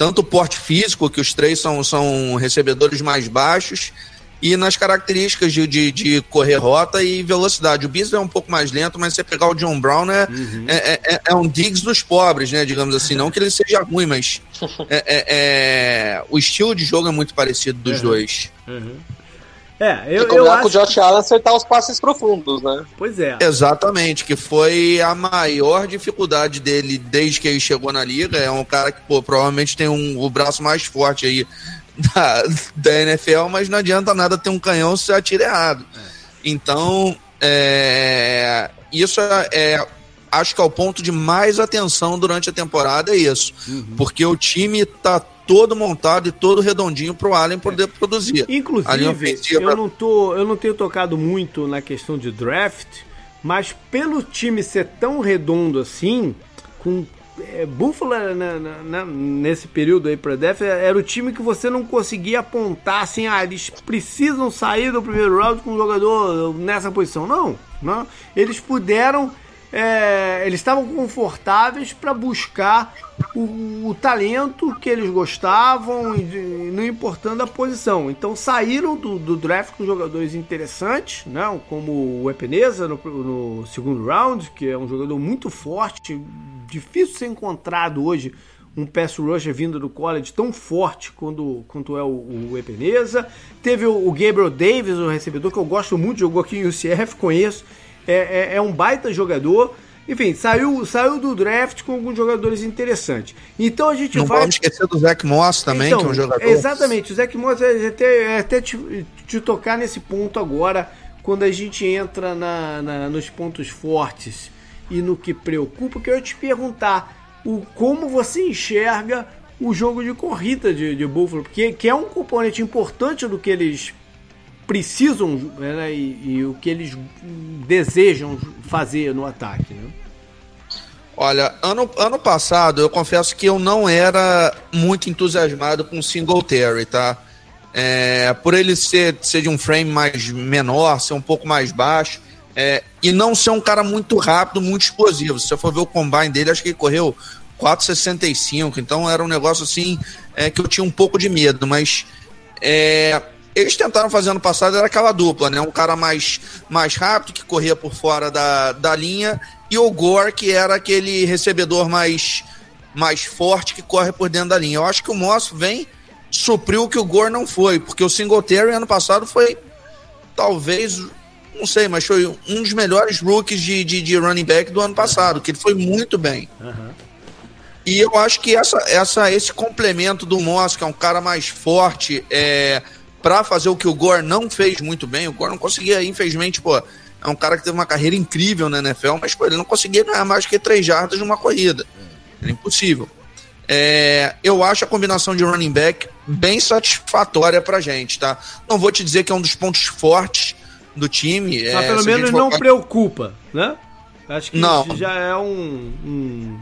tanto o porte físico, que os três são, são recebedores mais baixos, e nas características de, de, de, correr rota e velocidade. O Beasley é um pouco mais lento, mas você pegar o John Brown é, uhum. é, é, é, um Diggs dos pobres, né? Digamos assim. Não que ele seja ruim, mas é, é, é o estilo de jogo é muito parecido dos uhum. dois. Uhum. É, eu, e eu acho... com o Josh Allen acertar os passes profundos, né? Pois é. Exatamente, que foi a maior dificuldade dele desde que ele chegou na liga. É um cara que, pô, provavelmente tem um, o braço mais forte aí da, da NFL, mas não adianta nada ter um canhão se atira errado. É. Então, é, isso é, é acho que é o ponto de mais atenção durante a temporada é isso. Uhum. Porque o time tá todo montado e todo redondinho para o Allen poder produzir. Inclusive, eu não, tô, eu não tenho tocado muito na questão de draft, mas pelo time ser tão redondo assim, com é, Buffalo né, né, nesse período aí para Def era o time que você não conseguia apontar assim, ah, eles precisam sair do primeiro round com um jogador nessa posição. Não, não. Eles puderam é, eles estavam confortáveis para buscar o, o, talento que eles gostavam, não importando a posição. Então saíram do, do draft com jogadores interessantes, né, como o Epeneza no, no, segundo round, que é um jogador muito forte, difícil ser encontrado hoje um pass rusher vindo do college tão forte quanto, quanto é o, o Epeneza. Teve o, o, Gabriel Davis, o recebedor, que eu gosto muito, jogou aqui em UCF, conheço é, é, é um baita jogador. Enfim, saiu, saiu do draft com alguns jogadores interessantes. Então a gente Não vai. Não vamos esquecer do Zach Moss também, então, que é um jogador. Exatamente, o Zach Moss é até, é até te, te, tocar nesse ponto agora, quando a gente entra na, na, nos pontos fortes e no que preocupa, que eu ia te perguntar o, como você enxerga o jogo de corrida de, de Buffalo, porque que é um componente importante do que eles precisam né, e, e, o que eles desejam fazer no ataque. Né? Olha, ano, ano passado eu confesso que eu não era muito entusiasmado com o Singletary, tá? É, por ele ser, ser de um frame mais menor, ser um pouco mais baixo, é, e não ser um cara muito rápido, muito explosivo. Se você for ver o combine dele, acho que ele correu 4,65, então era um negócio assim é, que eu tinha um pouco de medo, mas é, eles tentaram fazer ano passado, era aquela dupla, né? Um cara mais, mais rápido, que corria por fora da, da linha, e o Gore, que era aquele recebedor mais, mais forte, que corre por dentro da linha. Eu acho que o Moss vem supriu o que o Gore não foi, porque o Singletary ano passado foi, talvez, não sei, mas foi um dos melhores rookies de, de, de running back do ano passado, que ele foi muito bem. Uhum. E eu acho que essa, essa, esse complemento do Moss, que é um cara mais forte, é, para fazer o que o Gore não fez muito bem. O Gore não conseguia, infelizmente, pô, é um cara que teve uma carreira incrível na NFL, mas pô, ele não conseguia ganhar mais que três jardas numa corrida. Era impossível. É, eu acho a combinação de running back bem satisfatória pra gente, tá? Não vou te dizer que é um dos pontos fortes do time. Mas é, pelo menos não preocupa, né? Acho que não. já é um, um,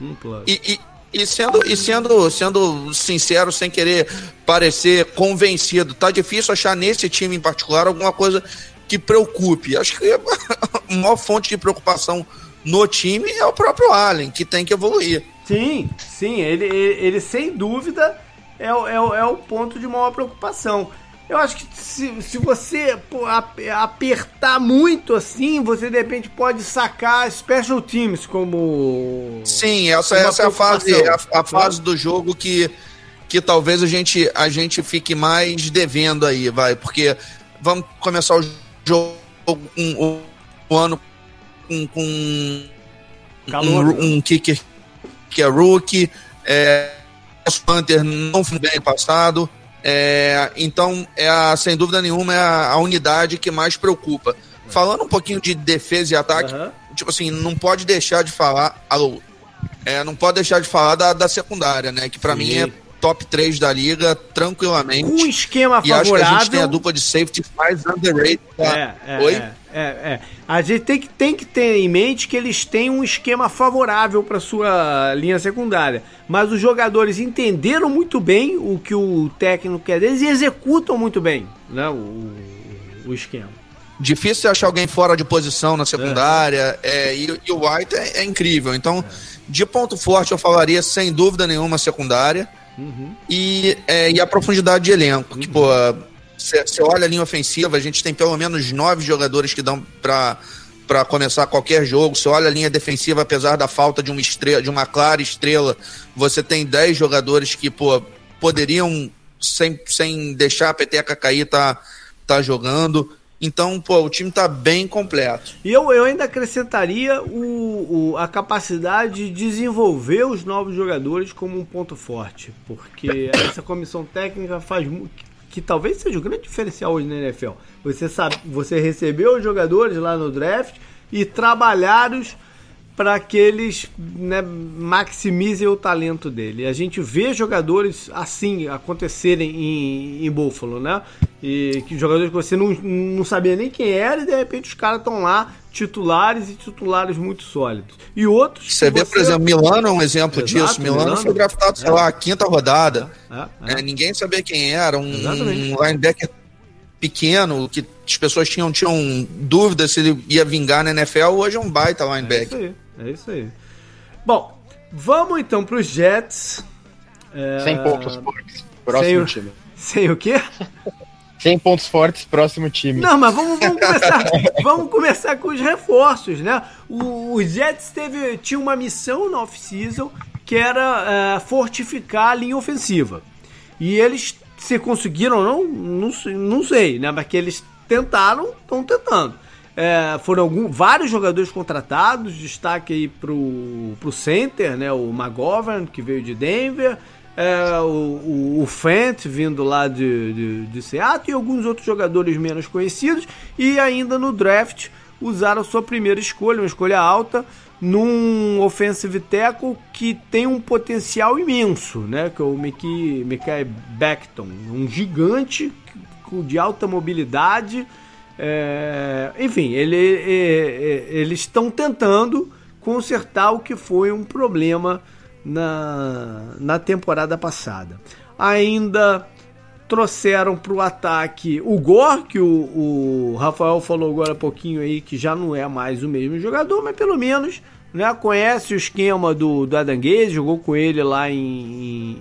um. E, e, e sendo, e sendo, sendo sincero, sem querer parecer convencido, tá difícil achar nesse time em particular alguma coisa que preocupe. Acho que a maior fonte de preocupação no time é o próprio Allen, que tem que evoluir. Sim, sim, ele, ele, ele sem dúvida é, é, é o ponto de maior preocupação. Eu acho que se, se você pô, apertar muito assim, você de repente pode sacar special teams como. Sim, essa, essa é a fase, a, a fase do jogo que, que talvez a gente, a gente fique mais devendo aí, vai, porque vamos começar o jogo um, um ano com, com um, um kicker que é rookie, é, o Panther não foi bem passado. É, então, é a, sem dúvida nenhuma, é a, a, unidade que mais preocupa. Falando um pouquinho de defesa e ataque, uhum. tipo assim, não pode deixar de falar. Alô, é, não pode deixar de falar da, da secundária, né? Que para mim é top 3 da liga, tranquilamente. Um esquema e favorável. acho que a gente tem a dupla de safety mais underrated. Tá? É, é, Oi? É, é, é. A gente tem que, tem que ter em mente que eles têm um esquema favorável para sua linha secundária. Mas os jogadores entenderam muito bem o que o técnico quer deles e executam muito bem né, o, o esquema. Difícil achar alguém fora de posição na secundária, é. é e, e, o White é, é incrível. Então, de ponto forte, eu falaria sem dúvida nenhuma secundária. Uhum. E, é, e a profundidade de elenco. Uhum. Que, pô, você olha a linha ofensiva, a gente tem pelo menos nove jogadores que dão para para começar qualquer jogo. Você olha a linha defensiva, apesar da falta de uma estrela, de uma clara estrela, você tem dez jogadores que pô, poderiam sem, sem deixar a peteca cair tá tá jogando. Então, pô, o time tá bem completo. E eu, eu ainda acrescentaria o, o, a capacidade de desenvolver os novos jogadores como um ponto forte. Porque essa comissão técnica faz que talvez seja o grande diferencial hoje na NFL. Você sabe, você recebeu os jogadores lá no draft e trabalhá-los para que eles né, maximizem o talento dele. A gente vê jogadores assim acontecerem em, em Buffalo, né? E que jogadores que você não, não sabia nem quem era e de repente os caras estão lá titulares e titulares muito sólidos. E outros. Você vê, você... por exemplo, Milano é um exemplo Exato, disso. Milano, Milano, foi draftado, sei é. lá, a quinta rodada. É, é, é. ninguém sabia quem era, um, um linebacker pequeno, que as pessoas tinham, tinham dúvidas se ele ia vingar na NFL, hoje é um baita linebacker. É isso aí, é isso aí. Bom, vamos então para os Jets. É... 100 pontos fortes. Próximo sem o... time. Sem o quê? 100 pontos fortes, próximo time. Não, mas vamos, vamos começar, vamos começar com os reforços, né? O, o Jets teve, tinha uma missão na off-season que era é, fortificar a linha ofensiva. E eles se conseguiram ou não, não, não sei, né? Mas que eles tentaram, estão tentando. É, foram algum, vários jogadores contratados, destaque aí pro, pro center, né? O McGovern, que veio de Denver, é, o, o, Fent, vindo lá de, de, de Seattle, e alguns outros jogadores menos conhecidos, e ainda no draft usaram sua primeira escolha, uma escolha alta, num offensive tackle que tem um potencial imenso, né? Que é o Mickey, Mickey Beckton, um gigante de alta mobilidade. É, enfim, ele, é, é, eles estão tentando consertar o que foi um problema na, na temporada passada. Ainda trouxeram para o ataque o Gor, que o, o, Rafael falou agora há pouquinho aí, que já não é mais o mesmo jogador, mas pelo menos né, conhece o esquema do, do Adam Gaze, jogou com ele lá em,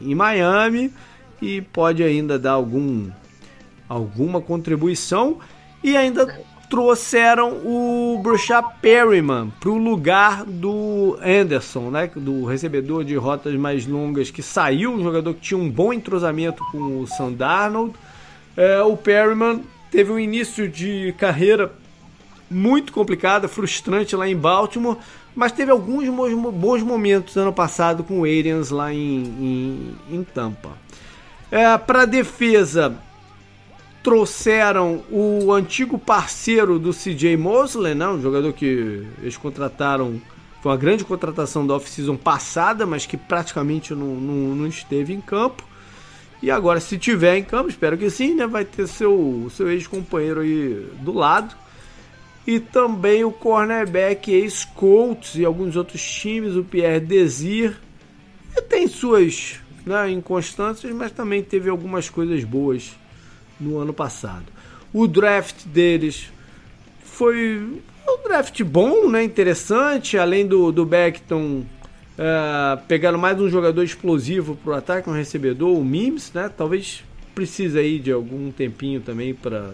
em, em Miami e pode ainda dar algum, alguma contribuição. E ainda trouxeram o Bruchá Perryman para o lugar do Anderson, né, do recebedor de rotas mais longas que saiu, um jogador que tinha um bom entrosamento com o Sam Darnold. É, o Perryman teve um início de carreira muito complicado, frustrante lá em Baltimore, mas teve alguns bons momentos ano passado com o Arians lá em, em, em Tampa. É, para defesa, trouxeram o antigo parceiro do CJ Mosley, né? um jogador que eles contrataram, foi uma grande contratação da off-season passada, mas que praticamente não, não, não, esteve em campo. E agora, se tiver em campo, espero que sim, né? vai ter seu, seu ex-companheiro aí do lado. E também o cornerback ex-Colts e alguns outros times, o Pierre Desir. Tem suas né, inconstâncias, mas também teve algumas coisas boas no ano passado. O draft deles foi um draft bom, né, interessante, além do, do Beckton uh, mais um jogador explosivo para o ataque, um recebedor, o Mims, né, talvez precise aí de algum tempinho também para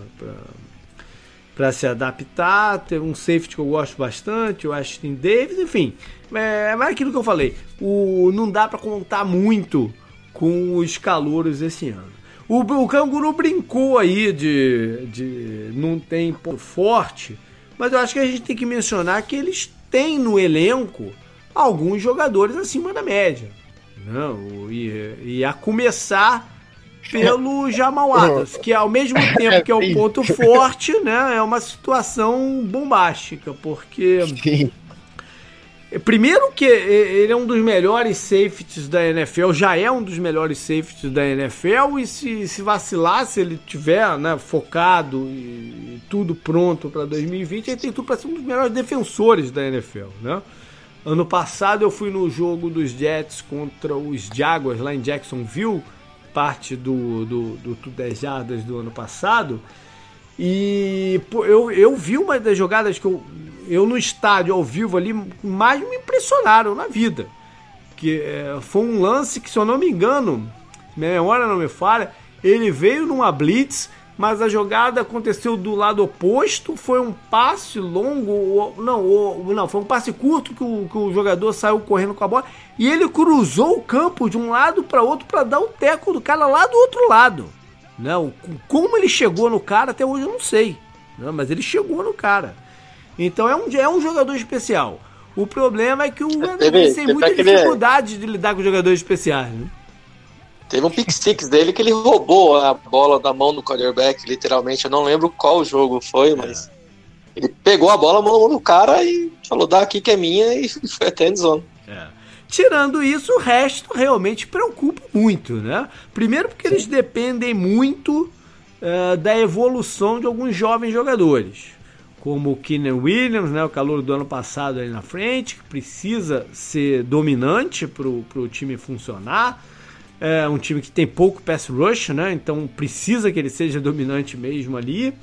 para se adaptar, ter um safety que eu gosto bastante, o Ashton Davis, enfim, é, é aquilo que eu falei, o, não dá para contar muito com os calouros esse ano. O, o Canguru brincou aí de, de não tem ponto forte, mas eu acho que a gente tem que mencionar que eles têm no elenco alguns jogadores acima da média. Não, e, e a começar pelo Jamal Adams, que ao mesmo tempo que é um ponto forte, né, é uma situação bombástica, porque Sim. Primeiro que ele é um dos melhores safeties da NFL, já é um dos melhores safeties da NFL e se, se vacilar, se ele tiver né, focado e, tudo pronto para 2020, ele tem tudo para ser um dos melhores defensores da NFL, né? Ano passado eu fui no jogo dos Jets contra os Jaguars lá em Jacksonville, parte do, do, do, do 10 jardas do ano passado, e pô, eu, eu vi uma das jogadas que eu eu no estádio ao vivo ali mais me impressionaram na vida. Que é, foi um lance que, se eu não me engano, minha memória não me falha, ele veio numa blitz, mas a jogada aconteceu do lado oposto, foi um passe longo, não, não, foi um passe curto que o, que o jogador saiu correndo com a bola e ele cruzou o campo de um lado para outro para dar o teco do cara lá do outro lado. Não, como ele chegou no cara até hoje eu não sei, não, mas ele chegou no cara. Então é um, é um jogador especial. O problema é que o Anderson tem muita dificuldade de lidar com jogadores especiais. Né? Teve um pick six dele que ele roubou a bola da mão do quarterback, literalmente. Eu não lembro qual jogo foi, mas Ele pegou a bola, mandou no cara e falou, dá aqui que é minha e foi até zona. É. Tirando isso, o resto realmente preocupa muito, né? Primeiro porque Sim. eles dependem muito uh, da evolução de alguns jovens jogadores, como o Keenan Williams, né, o calor do ano passado aí na frente, que precisa ser dominante para o time funcionar. É um time que tem pouco pass rush, né? Então precisa que ele seja dominante mesmo ali.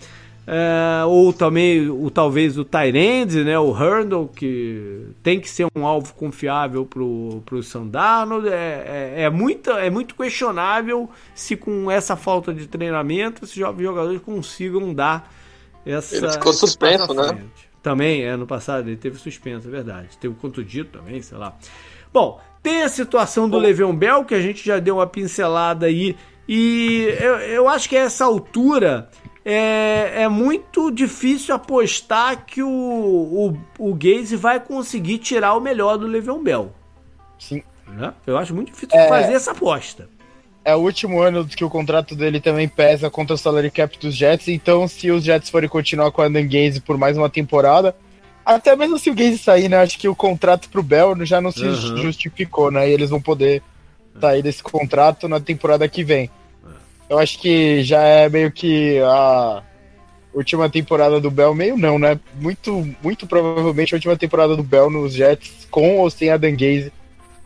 É, ou também, o, talvez o Tyrande, né, o Hurdle, que tem que ser um alvo confiável para o Sandano. É, é, é, muito, é muito questionável se com essa falta de treinamento esses jovens jogadores consigam dar essa. Ele ficou suspenso, né? Também, é, no passado ele teve suspenso, é verdade. Teve contundido também, sei lá. Bom, tem a situação do Le'Veon Bell, que a gente já deu uma pincelada aí. E eu, eu acho que a essa altura é, é muito difícil apostar que o, o, o Gaze vai conseguir tirar o melhor do Le'Veon Bell. Sim. Né? Eu acho muito difícil é, fazer essa aposta. É o último ano que o contrato dele também pesa contra o salary cap dos Jets, então se os Jets forem continuar com o Adam Gaze por mais uma temporada, até mesmo se o Gaze sair, né, acho que o contrato pro Bell já não se uhum. justificou, né, e eles vão poder sair desse contrato na temporada que vem. Eu acho que já é meio que a última temporada do Bell, meio não, né? Muito, muito provavelmente a última temporada do Bell nos Jets, com ou sem a Gaze,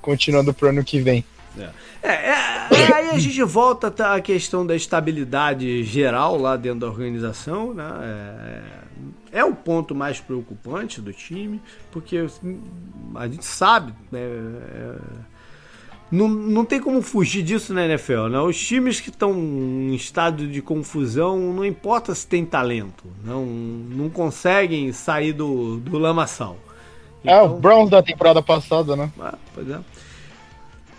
continuando pro ano que vem. É. É, é, aí a gente volta à questão da estabilidade geral lá dentro da organização, né? É, é o ponto mais preocupante do time, porque assim, a gente sabe, né? É, não, não tem como fugir disso na NFL, né? Os times que estão em estado de confusão, não importa se tem talento, não, não conseguem sair do, do lamaçal. Então, é, o então- Browns da temporada passada, né? Ah, pois é.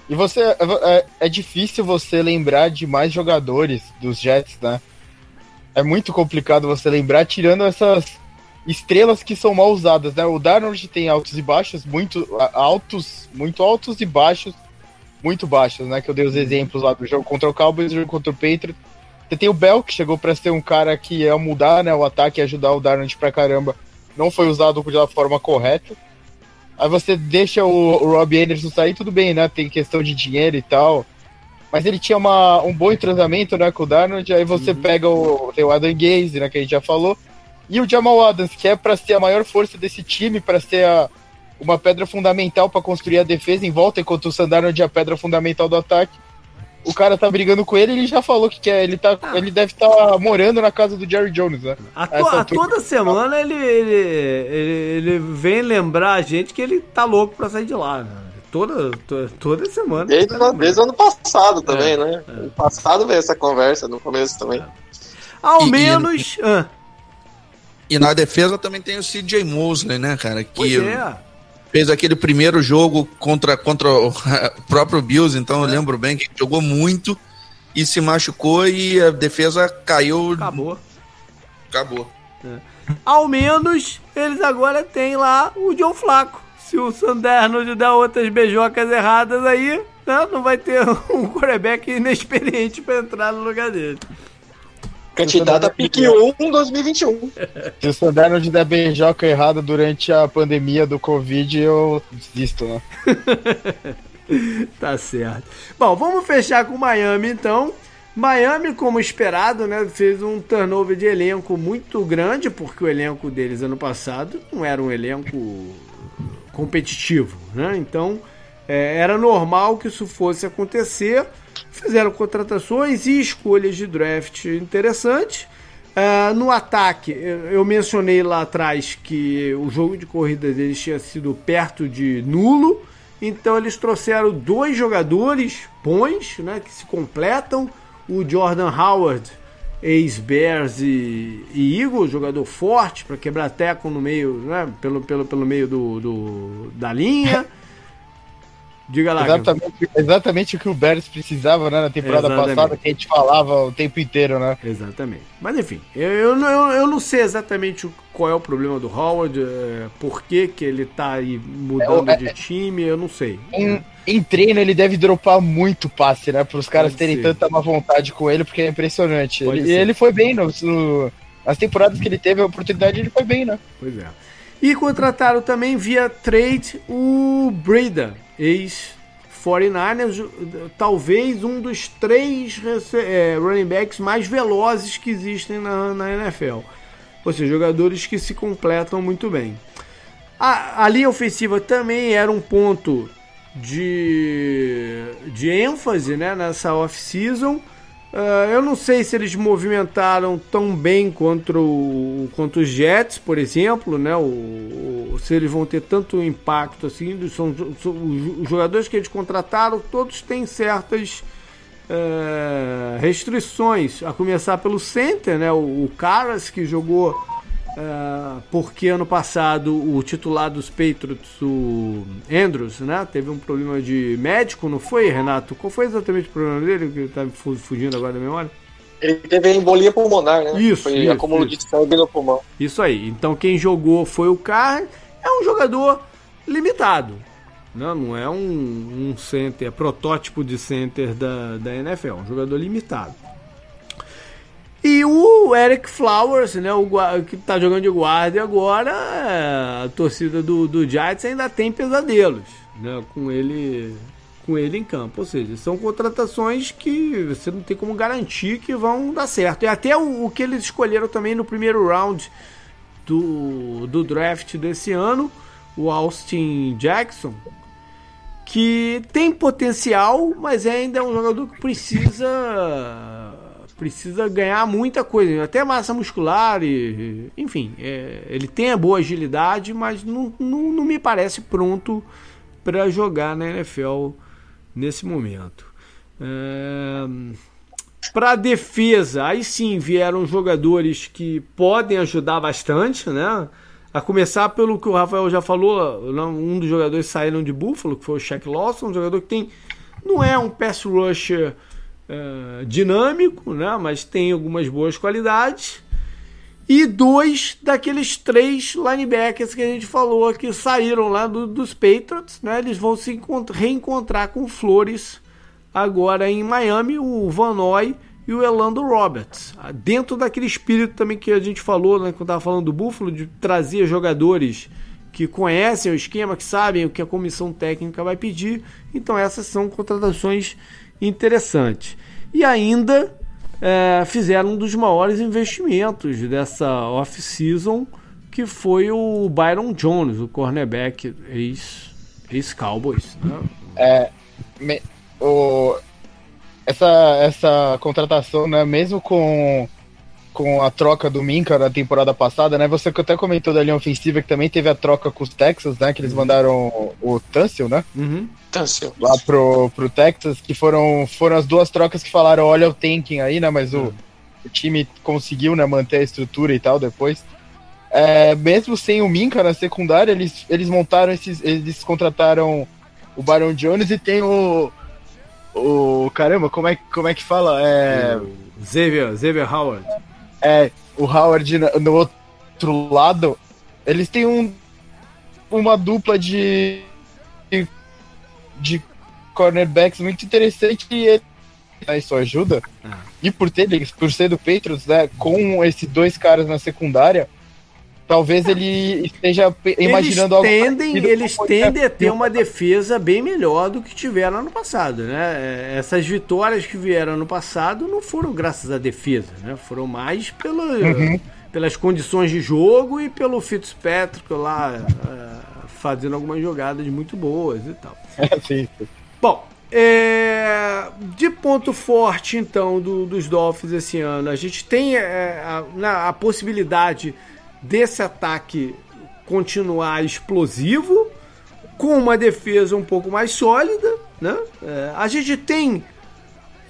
E você. É, é, é, difícil você lembrar de mais jogadores dos Jets, né? É muito complicado você lembrar, tirando essas estrelas que são mal usadas, né? O Darnold tem altos e baixos, muito altos, muito altos e baixos muito baixos, né? Que eu dei os exemplos lá do jogo contra o Cowboys jogo contra o Patriots. Você tem o Bell, que chegou para ser um cara que ia mudar né, o ataque e ajudar o Darnold pra caramba. Não foi usado da forma correta. Aí você deixa o, o Robbie Anderson sair, tudo bem, né? Tem questão de dinheiro e tal. Mas ele tinha uma, um bom entrosamento né, com o Darnold. Aí você uhum. pega o, tem o Adam Gaze, né? Que a gente já falou. E o Jamal Adams, que é para ser a maior força desse time, para ser a, uma pedra fundamental para construir a defesa em volta, enquanto o Sandarnold é a pedra fundamental do ataque. O cara tá brigando com ele, ele já falou que quer. Ele, tá, ah. ele deve estar tá morando na casa do Jerry Jones, né? A, to, a toda semana ele, ele, ele, ele, vem lembrar a gente que ele tá louco pra sair de lá, né? Toda, toda, toda semana. Desde, desde o ano passado também, é, né? É. No passado veio essa conversa, no começo também. É. Ao e, menos. E, ah. e na defesa também tem o CJ Mosley, né, cara? Que pois é fez aquele primeiro jogo contra, contra o próprio Bills, então eu é. lembro bem que jogou muito e se machucou e a defesa caiu. Acabou. Acabou. É. Ao menos eles agora têm lá o John Flaco. Se o Sanderno der outras beijocas erradas aí, né, não vai ter um quarterback inexperiente para entrar no lugar dele. Candidato a pique 1 2021. Se o Sandero der beijoca errada durante a pandemia do Covid, eu desisto, né? tá certo. Bom, vamos fechar com Miami então. Miami, como esperado, né, fez um turnover de elenco muito grande, porque o elenco deles ano passado não era um elenco competitivo, né? Então, é, era normal que isso fosse acontecer fizeram contratações e escolhas de draft interessantes. Uh, no ataque, eu mencionei lá atrás que o jogo de corrida deles tinha sido perto de nulo, então eles trouxeram dois jogadores bons, né, que se completam, o Jordan Howard, ex-Bears e, e Eagles, jogador forte para quebrar teco no meio, né, pelo, pelo, pelo meio do, do da linha. Diga lá. Exatamente, exatamente o que o Bears precisava né, na temporada exatamente. passada, que a gente falava o tempo inteiro, né? Exatamente. Mas enfim, eu, eu, eu, eu não sei exatamente qual é o problema do Howard, é, por que, que ele tá aí mudando é, de é, time, eu não sei. Em, em, treino ele deve dropar muito passe, né? Para os caras Pode terem ser. tanta má vontade com ele, porque é impressionante. Ele, ele, foi bem no, no as temporadas que ele teve a oportunidade, ele foi bem, né? Pois é. E contrataram também via trade o Breda, ex 49ers, talvez um dos três é, running backs mais velozes que existem na, na NFL. Ou seja, jogadores que se completam muito bem. A, a linha ofensiva também era um ponto de, de ênfase né, nessa off-season. Uh, eu não sei se eles movimentaram tão bem contra, o, contra os Jets, por exemplo, né? O, o, se eles vão ter tanto impacto assim. São, são, os jogadores que eles contrataram, todos têm certas uh, restrições. A começar pelo center, né? O, o Caras que jogou Uh, porque ano passado o titular dos Patriots, o Andrews, né, teve um problema de médico, não foi, Renato? Qual foi exatamente o problema dele que está fugindo agora da memória? Ele teve embolia pulmonar, né? Isso, foi isso, acúmulo isso. de sangue no pulmão. Isso aí. Então quem jogou foi o Carr. É um jogador limitado. Não, não é um, um center, é protótipo de center da, da NFL. É um jogador limitado. E o Eric Flowers, né, o que está jogando de guarda agora, é, a torcida do, do Giants ainda tem pesadelos né, com, ele, com ele em campo. Ou seja, são contratações que você não tem como garantir que vão dar certo. E até o, o que eles escolheram também no primeiro round do, do draft desse ano, o Austin Jackson, que tem potencial, mas ainda é um jogador que precisa precisa ganhar muita coisa, até massa muscular e, enfim, é, ele tem a boa agilidade, mas não, não, não me parece pronto para jogar na NFL nesse momento. É, para defesa, aí sim vieram jogadores que podem ajudar bastante, né? A começar pelo que o Rafael já falou, um dos jogadores saíram de Buffalo, que foi o Shaq Lawson, um jogador que tem não é um pass rusher uh, dinâmico, né? mas tem algumas boas qualidades. E dois daqueles três linebackers que a gente falou que saíram lá do, dos Patriots, né? Eles vão se reencontrar com Flores agora em Miami, o Van Noy e o Elando Roberts. Dentro daquele espírito também que a gente falou, né, quando estava falando do Buffalo, de trazer jogadores que conhecem o esquema, que sabem o que a comissão técnica vai pedir. Então essas são contratações interessante. E ainda é, fizeram um dos maiores investimentos dessa off-season, que foi o Byron Jones, o cornerback ex-Cowboys. Ex né? É, me, o, essa, essa contratação, né, mesmo com com a troca do Minka na temporada passada, né? Você que até comentou da linha ofensiva que também teve a troca com os Texas, né? Que eles uhum. mandaram o Tunsil, né? Uhum. Tunsil. Lá pro, pro Texas, que foram, foram as duas trocas que falaram, olha o tanking aí, né? Mas o, uhum. o time conseguiu, né, manter a estrutura e tal depois. É, mesmo sem o Minka na secundária, eles, eles montaram esses. Eles contrataram o Baron Jones e tem o. O. Caramba, como é, como é que fala? É. Xavier, Xavier Howard. É, o Howard no outro lado, eles têm um, uma dupla de, de, de cornerbacks muito interessante e ele, né, isso ajuda. Ah. E por ter por ser do Patriots, né, com esses dois caras na secundária, talvez ele esteja imaginando eles tendem, algo Eles tendem a ter uma defesa bem melhor do que tiveram ano passado, né? Essas vitórias que vieram ano passado não foram graças à defesa, né? Foram mais pelo, uhum. pelas condições de jogo e pelo Fitzpatrick lá uh, fazendo algumas jogadas muito boas e tal. É, sim. Bom, é, de ponto forte, então, do, dos Dolphins esse ano, a gente tem é, a, a possibilidade desse ataque continuar explosivo, com uma defesa um pouco mais sólida, né? É, a gente tem.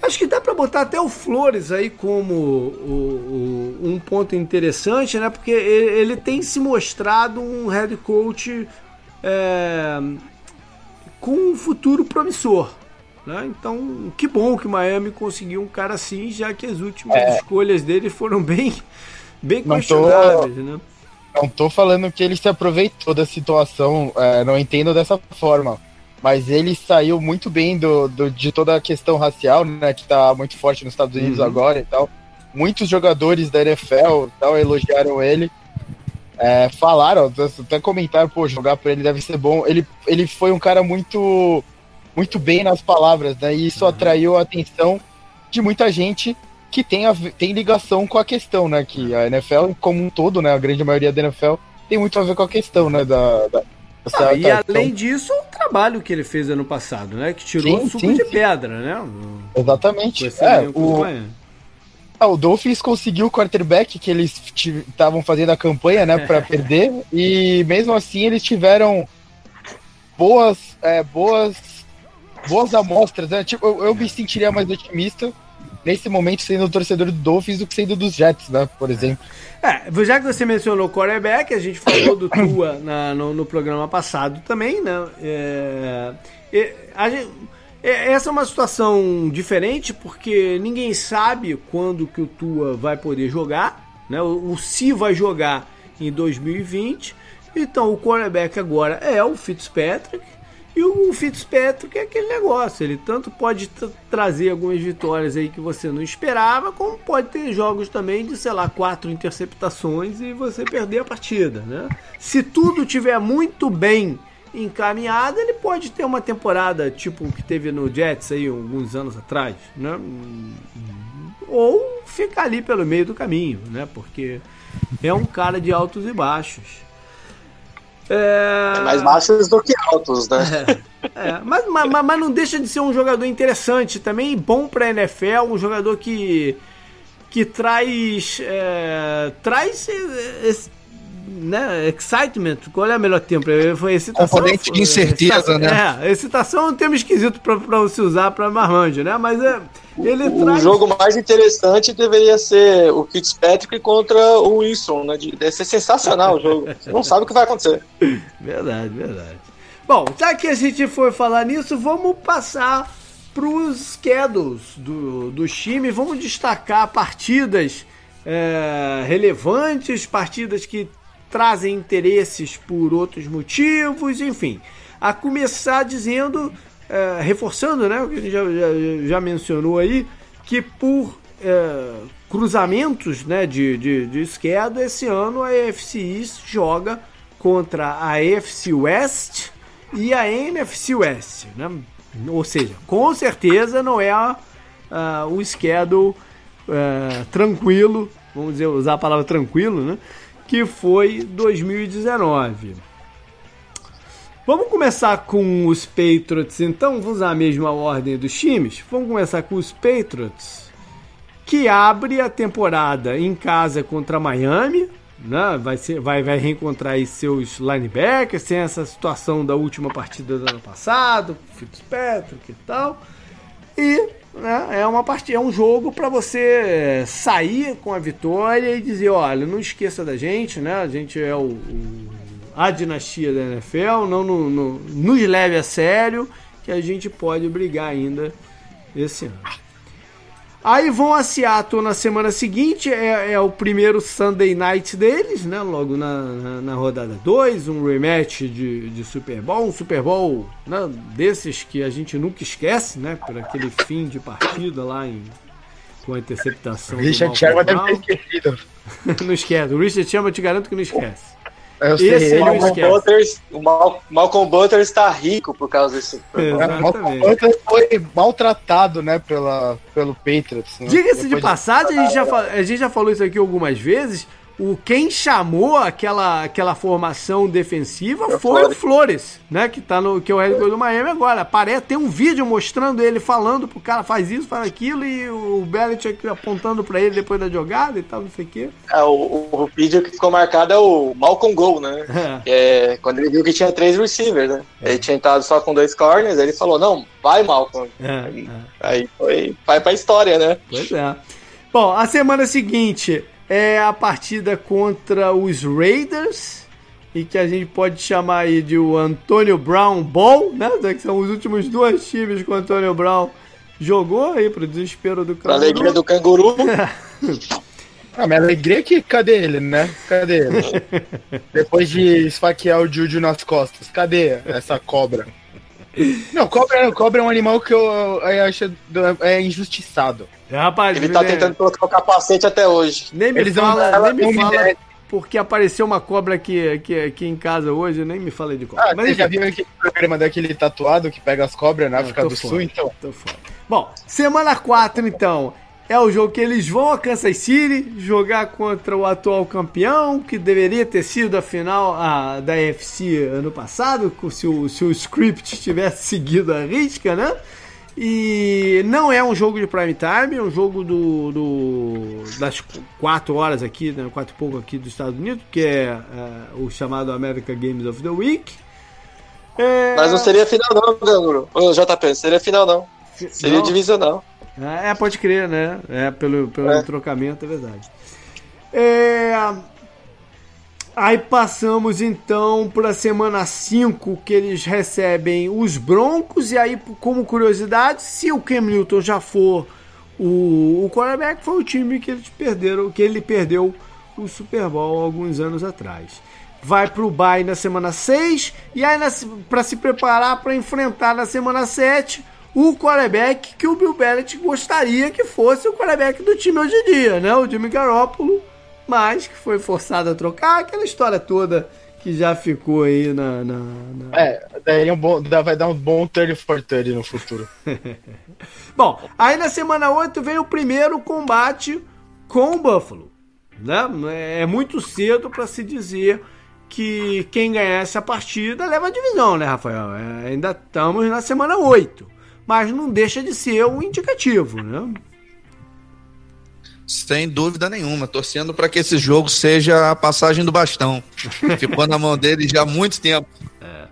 Acho que dá para botar até o Flores aí como o, o, um ponto interessante, né? Porque ele, ele, tem se mostrado um head coach é, com um futuro promissor. Né? Então, que bom que Miami conseguiu um cara assim, já que as últimas é. escolhas dele foram bem bem não questionáveis, tô, né? Não tô falando que ele se aproveitou da situação, é, não entendo dessa forma. Mas ele saiu muito bem do, do, de toda a questão racial, né? Que tá muito forte nos Estados Unidos uhum. agora e tal. muitos jogadores da NFL tal, elogiaram ele. É, falaram, até comentaram, pô, jogar pra ele deve ser bom. Ele, ele foi um cara muito muito bem nas palavras, né? E isso uhum. atraiu a atenção de muita gente que tem, a, tem ligação com a questão, né? Que a NFL, como um todo, né? A grande maioria da NFL tem muito a ver com a questão, né? Da, da ah, e além disso, o trabalho que ele fez ano passado, né? Que tirou sim, suco sim, de sim. pedra, né? Exatamente. É, o, ah, o Dolphins conseguiu o quarterback que eles estavam fazendo a campanha, né, para perder, e mesmo assim eles tiveram boas, é, boas, boas amostras, né? Tipo, eu, eu me sentiria mais otimista nesse momento sendo torcedor do Dolphins do que sendo dos Jets, né, por exemplo. É, já que você mencionou o quarterback, a gente falou do Tua na, no, no, programa passado também, né? É, gente, é, essa é uma situação diferente porque ninguém sabe quando que o Tua vai poder jogar, né? O, o se vai jogar em 2020. Então o quarterback agora é o Fitzpatrick e o Fitzpatrick é aquele negócio, ele tanto pode trazer algumas vitórias aí que você não esperava, como pode ter jogos também de, sei lá, quatro interceptações e você perder a partida, né? Se tudo tiver muito bem encaminhado, ele pode ter uma temporada tipo o que teve no Jets aí alguns anos atrás, né? Ou ficar ali pelo meio do caminho, né? Porque é um cara de altos e baixos. É... é mais baixos do que altos, né? É, é. Mas, mas, mas, não deixa de ser um jogador interessante também, bom para NFL, um jogador que que traz é, traz esse, né, excitement, qual é o melhor tempo? Foi excitação. Componente de incerteza, excitação, né? É, excitação é um termo esquisito para se usar para Marmanjo, né? Mas é, ele o traz... jogo mais interessante deveria ser o Fitzpatrick contra o Wilson, né? Deve ser sensacional o jogo. Você não sabe o que vai acontecer. Verdade, verdade. Bom, já que a gente foi falar nisso, vamos passar para os schedules do, do time. Vamos destacar partidas é, relevantes, partidas que trazem interesses por outros motivos, enfim. A começar dizendo, é, reforçando né, o que a gente já, já, já mencionou aí, que por é, cruzamentos né, de, de, de esquerda, esse ano a AFC East joga contra a AFC West e a NFC West. Né? Ou seja, com certeza não é a, a, o schedule uh, tranquilo, vamos dizer, usar a palavra tranquilo, né? Que foi 2019. Vamos começar com os Patriots, então, vamos usar a mesma ordem dos times. Vamos começar com os Patriots, que abre a temporada em casa contra Miami, né? vai, ser, vai, vai reencontrar aí seus linebackers, sem essa situação da última partida do ano passado, Fitzpatrick e tal. E né, é uma partida, é um jogo para você sair com a vitória e dizer, olha, não esqueça da gente, né? A gente é o, o a dinastia da NFL, não no, no, nos leve a sério, que a gente pode brigar ainda esse ano. Aí vão a Seattle na semana seguinte, é, é o primeiro Sunday Night deles, né? Logo na, na, na rodada 2, um rematch de, de Super Bowl, um Super Bowl né? desses que a gente nunca esquece, né? Por aquele fim de partida lá em, com a interceptação. O Richard Sherman deve ter esquecido. não esquece, o Richard Sherman te garanto que não esquece. Sei, Esse o, Malcolm Butters, o Mal, Malcolm Butters está rico por causa desse. Malcolm Butters foi maltratado, né, pela, pelo Patriots. Né? Diga-se de passagem, a gente, já, a gente já falou isso aqui algumas vezes o quem chamou aquela, aquela formação defensiva é foi o Flores, né? Que tá no que é o head coach do Miami agora. Parece tem um vídeo mostrando ele falando pro cara faz isso, faz aquilo e o Belichick apontando para ele depois da jogada e tal, não sei o quê. É, o, o vídeo que ficou marcado é o Malcolm Gol, né? É. é quando ele viu que tinha três receivers, né? É. Ele tinha entrado só com dois corners, ele falou: "Não, vai Malcolm". É, aí, é. aí foi vai para história, né? Pois é. Bom, a semana seguinte é a partida contra os Raiders e que a gente pode chamar aí de o Antônio Brown Ball, né? Que são os últimos dois times que o Antônio Brown jogou aí pro desespero do canguru. Pra alegria do canguru. ah, minha alegria é que cadê ele, né? Cadê ele? Depois de esfaquear o Juju nas costas, cadê essa cobra? Não, cobra, cobra é um animal que eu, eu acho é injustiçado. É, rapaz, ele tá é... tentando colocar o capacete até hoje. Nem me Eles fala, nem me fala porque apareceu uma cobra aqui, aqui, aqui em casa hoje, nem me falei de cobra. Ah, Mas, você já viu aquele programa daquele tatuado que pega as cobras na ah, África do fora, Sul, então? Tô fora. Bom, semana 4, então, é o jogo que eles vão a Kansas City jogar contra o atual campeão, que deveria ter sido a final a, da UFC ano passado, se o, se o script tivesse seguido a risca, né? E não é um jogo de prime time, é um jogo do, do das 4 horas aqui, né, 4 e pouco aqui dos Estados Unidos, que é, é o chamado America Games of the Week. É... Mas não seria final não, Ganguro. JP, seria final não. Seria não. divisional. É, pode crer, né? É, pelo, pelo é. trocamento, é verdade. É... Aí passamos então para a semana 5, que eles recebem os Broncos. E aí, como curiosidade, se o Cam Newton já for o, o quarterback, foi o time que eles perderam, que ele perdeu o Super Bowl alguns anos atrás. Vai para o bye na semana 6 e aí para se preparar para enfrentar na semana 7 o quarterback que o Bill Belichick gostaria que fosse o quarterback do time hoje em dia, né? O Jimmy Garoppolo, mas que foi forçado a trocar, aquela história toda que já ficou aí na. na, na... É, daí é um bom, vai dar um bom turn for turn no futuro. bom, aí na semana 8 vem o primeiro combate com o Buffalo. Né? É muito cedo para se dizer que quem ganhar essa partida leva a divisão, né, Rafael? É, ainda estamos na semana 8 mas não deixa de ser um indicativo, né? Sem dúvida nenhuma, torcendo para que esse jogo seja a passagem do bastão. Ficou na mão dele já há muito tempo. É.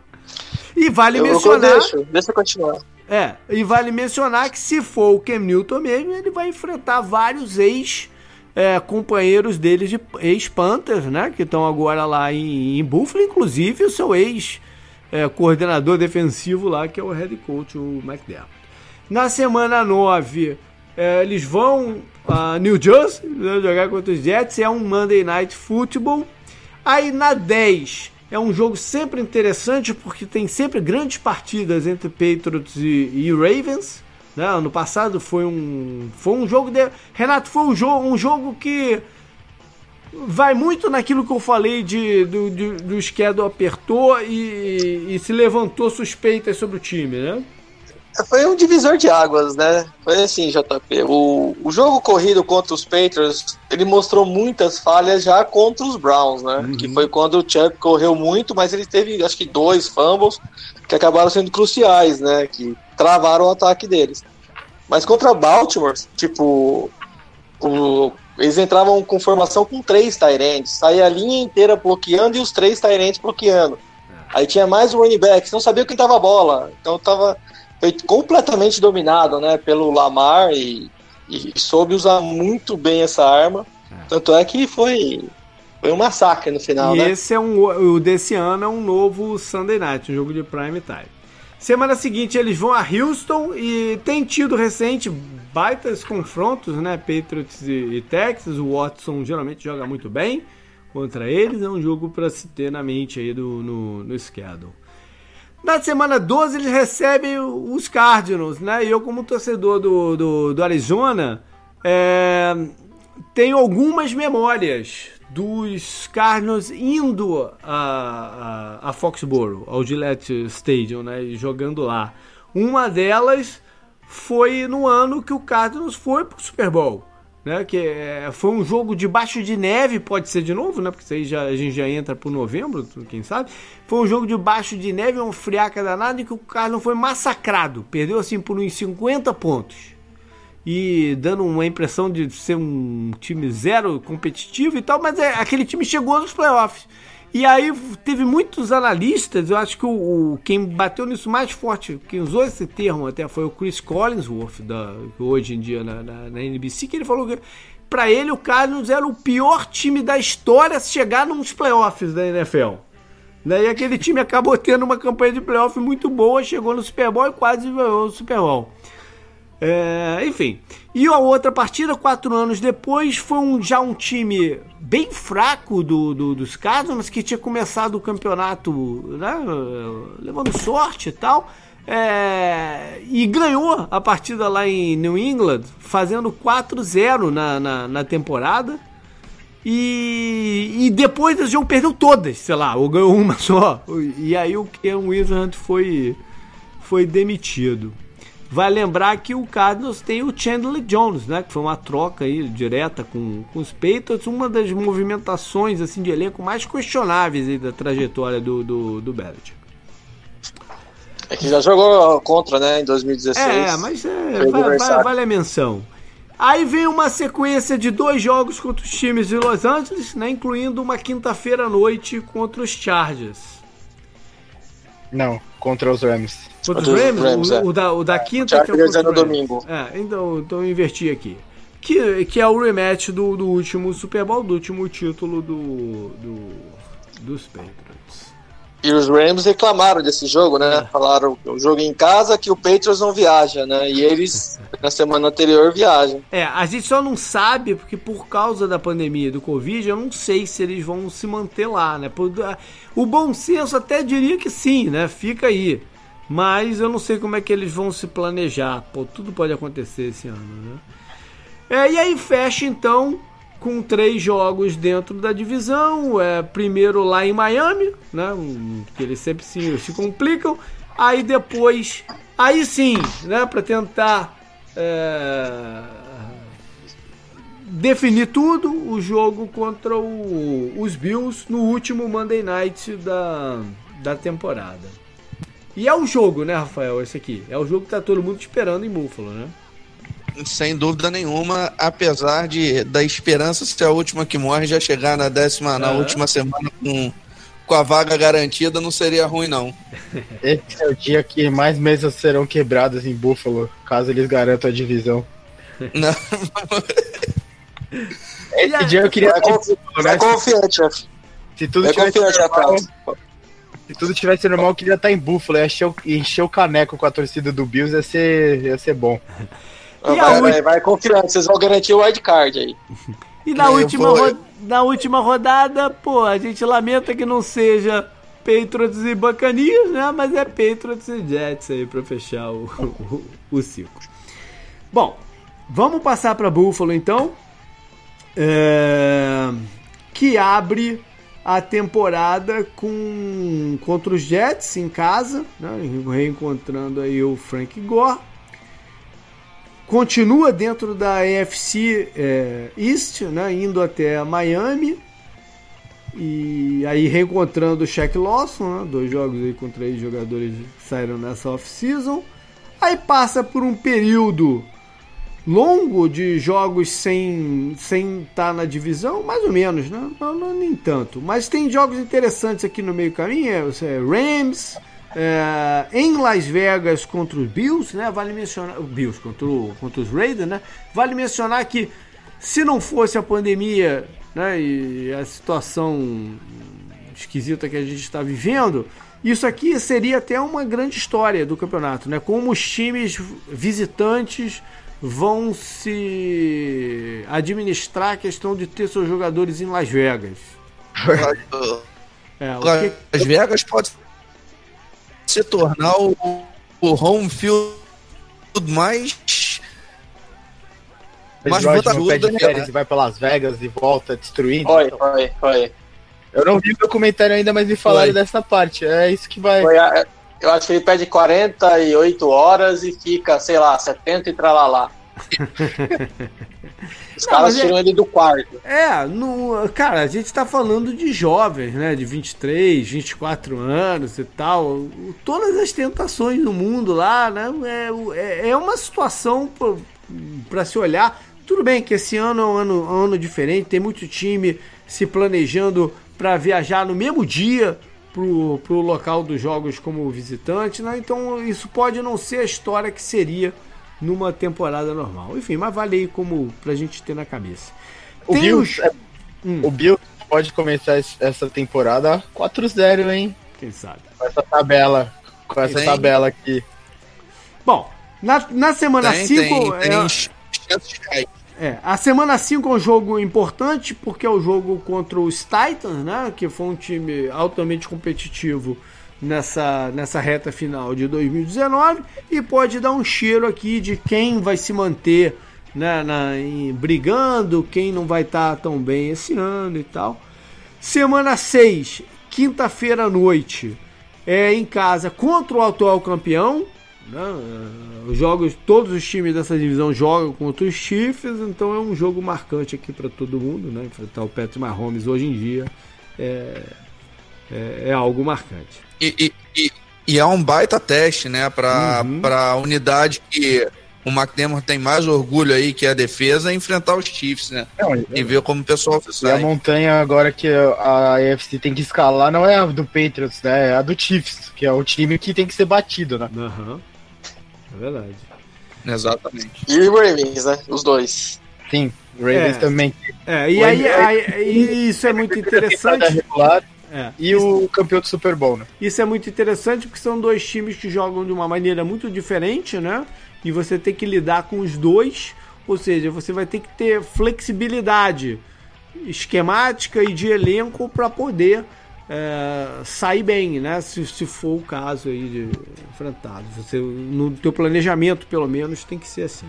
E vale eu mencionar. Deixa, deixa eu continuar. É, e vale mencionar que se for o Cam Newton mesmo, ele vai enfrentar vários ex é, companheiros dele de ex-Panthers, né? Que estão agora lá em, em Buffalo, inclusive o seu ex é, coordenador defensivo lá, que é o head coach, o McDermott. Na semana 9, é, eles vão a New Jersey né, jogar contra os Jets, é um Monday Night Football. Aí na 10 é um jogo sempre interessante porque tem sempre grandes partidas entre Patriots e, e Ravens. Né? Ano passado foi um, foi um jogo de. Renato, foi um jogo, um jogo que vai muito naquilo que eu falei de, do, do, do apertou e, e se levantou suspeitas sobre o time, né? Foi um divisor de águas, né? Foi assim, JP. O, o jogo corrido contra os Patriots, ele mostrou muitas falhas já contra os Browns, né? Uhum. Que foi quando o Chuck correu muito, mas ele teve, acho que, dois fumbles que acabaram sendo cruciais, né? Que travaram o ataque deles. Mas contra Baltimore, tipo, o eles entravam com formação com três Tyrants. Saía a linha inteira bloqueando e os três Tyrants bloqueando. Aí tinha mais running back, não sabia quem tava a bola. Então tava foi completamente dominado, né, pelo Lamar e, e soube usar muito bem essa arma. Tanto é que foi foi um massacre no final, e né? esse é um o desse ano é um novo Sunday Night, um jogo de prime time. Semana seguinte eles vão a Houston e tem tido recente baitas confrontos, né? Patriots e, e Texas. O Watson geralmente joga muito bem contra eles. É um jogo para se ter na mente aí do, no, no schedule. Na semana 12 eles recebem os Cardinals, né? E eu, como torcedor do, do, do Arizona, é, tenho algumas memórias dos Cardinals indo a, a, a Foxborough, ao Gillette Stadium, né? Jogando lá. Uma delas foi no ano que o Cardinals foi pro Super Bowl. Né, que é, foi um jogo debaixo de neve, pode ser de novo, né? Porque isso aí já, a gente já entra pro novembro, quem sabe. Foi um jogo debaixo de neve, uma friaca danada, em que o Cardinals foi massacrado. Perdeu assim por uns 50 pontos. E dando uma impressão de ser um time zero competitivo e tal, mas é, aquele time chegou nos playoffs. E aí teve muitos analistas, eu acho que o, o, quem bateu nisso mais forte, quem usou esse termo até foi o Chris Collinsworth, da, hoje em dia na, na, na NBC, que ele falou que para ele o Cardinals era o pior time da história a chegar nos playoffs da NFL. Daí aquele time acabou tendo uma campanha de playoff muito boa, chegou no Super Bowl e quase ganhou o Super Bowl. É, enfim. E a outra partida, quatro anos depois, foi um, já um time bem fraco do, do, dos Cardinals, que tinha começado o campeonato né, levando sorte e tal. É, e ganhou a partida lá em New England, fazendo 4-0 na, na, na, temporada. E, e depois desse jogo perdeu todas, sei lá, ou ganhou uma só. E aí o Ken Wizard foi, foi demitido. Vai lembrar que o Cardinals tem o Chandler Jones, né? Que foi uma troca aí direta com, com os Patriots, uma das movimentações assim de elenco mais questionáveis aí da trajetória do, do, do Belichick. É que já jogou contra, né, em 2016. É, mas é, vai, vai, vale a menção. Aí vem uma sequência de dois jogos contra os times de Los Angeles, né, incluindo uma quinta-feira à noite contra os Chargers. Não, contra os Rams. Contra os Rams? Rams o, é. o, da, o da quinta é, que é, é no domingo. É, então, então eu inverti aqui. Que, que é o rematch do, do último Super Bowl, do último título do, do dos Patriots. E os Rams reclamaram desse jogo, né? É. Falaram o jogo em casa que o Patriots não viaja, né? E eles na semana anterior viajam. É, a gente só não sabe porque por causa da pandemia do Covid, eu não sei se eles vão se manter lá, né? O bom senso até diria que sim, né? Fica aí. Mas eu não sei como é que eles vão se planejar. Pô, tudo pode acontecer esse ano, né? É, e aí fecha então com três jogos dentro da divisão. É, primeiro lá em Miami, né? Que eles sempre se, se complicam. Aí depois, aí sim, né? Para tentar é, definir tudo, o jogo contra o, os Bills no último Monday Night da, da temporada. E é o jogo, né, Rafael? Esse aqui. É o jogo que tá todo mundo esperando em Buffalo, né? Sem dúvida nenhuma, apesar de da esperança ser a última que morre já chegar na décima, uhum. na última semana com, com a vaga garantida, não seria ruim não. Esse é o dia que mais mesas serão quebradas em Buffalo, caso eles garantam a divisão. Não. Esse dia eu queria. É, confi né? é confiante. Se tudo é tivesse normal, se tudo tivesse normal, eu queria estar em Buffalo, encher o, encher o caneco com a torcida do Bills, ia ser, ia ser bom. E vai, vai, vai confiando, vocês vão garantir o wildcard aí. E na, última ro... na última rodada, pô, a gente lamenta que não seja Patriots e Bacanias, né? Mas é Patriots e Jets aí pra fechar o, o, o ciclo. Bom, vamos passar para Buffalo então. É... Que abre a temporada com contra os Jets em casa, né? reencontrando aí o Frank Gore continua dentro da AFC é, East, né, indo até Miami. E aí reencontrando o Shaq Lawson, né, dois jogos aí com três jogadores que saíram nessa off-season. Aí passa por um período longo de jogos sem sem estar tá na divisão, mais ou menos, né? Não, não, nem tanto. Mas tem jogos interessantes aqui no meio caminho, é, é Rams, é, em Las Vegas contra os Bills, né? Vale mencionar. Bills contra, o, contra os Raiders, né? Vale mencionar que se não fosse a pandemia né, e a situação esquisita que a gente está vivendo, isso aqui seria até uma grande história do campeonato, né? Como os times visitantes vão se administrar a questão de ter seus jogadores em Las Vegas. É, Las que... Vegas pode se tornar o, o home field mais mais vantajoso da férias e vai para Las Vegas e volta destruindo. Então. foi, foi. Eu não vi o documentário ainda, mas me falaram dessa parte. É isso que vai. Eu acho que ele pede 48 horas e fica, sei lá, 70 e tralalá. Os não, caras tiram é, ele do quarto. É, no, cara, a gente tá falando de jovens, né? De 23, 24 anos e tal. Todas as tentações do mundo lá, né? É, é, é uma situação para se olhar. Tudo bem que esse ano é um ano, um ano diferente, tem muito time se planejando para viajar no mesmo dia pro, pro local dos jogos como visitante, né? Então isso pode não ser a história que seria numa temporada normal. Enfim, mas vale aí como pra gente ter na cabeça. O Tem Bills, os... é... hum. o Bills pode começar essa temporada 4-0, hein? Quem sabe? Com essa tabela, com essa tem. tabela aqui. Bom, na, na semana 5 é... É, a semana 5 é um jogo importante porque é o jogo contra os Titans, né? Que foi um time altamente competitivo nessa, nessa reta final de 2019 e pode dar um cheiro aqui de quem vai se manter né, na, em, brigando, quem não vai estar tá tão bem esse ano e tal. Semana 6, quinta-feira à noite, é em casa contra o atual campeão. Né, os jogos, todos os times dessa divisão jogam contra os Chiefs, então é um jogo marcante aqui para todo mundo, né? Enfrentar o Patrick Mahomes hoje em dia é, é, é algo marcante. E, e, e, é um baita teste, né, para uhum. a unidade que o McDermott tem mais orgulho aí, que é a defesa, é enfrentar os Chiefs, né? Não, e ver como o pessoal sai. E a montanha agora que a AFC tem que escalar não é a do Patriots, né? É a do Chiefs, que é o time que tem que ser batido, né? Uhum. É verdade. Exatamente. E o Ravens, né? Os dois. Sim, Ravens é. também. É, e aí, aí, aí, isso é muito interessante. É. E isso, o campeão do Super Bowl, né? Isso é muito interessante porque são dois times que jogam de uma maneira muito diferente, né? E você tem que lidar com os dois, ou seja, você vai ter que ter flexibilidade esquemática e de elenco para poder é, sair bem, né? Se, se for o caso aí de enfrentado. Você, no teu planejamento, pelo menos, tem que ser assim.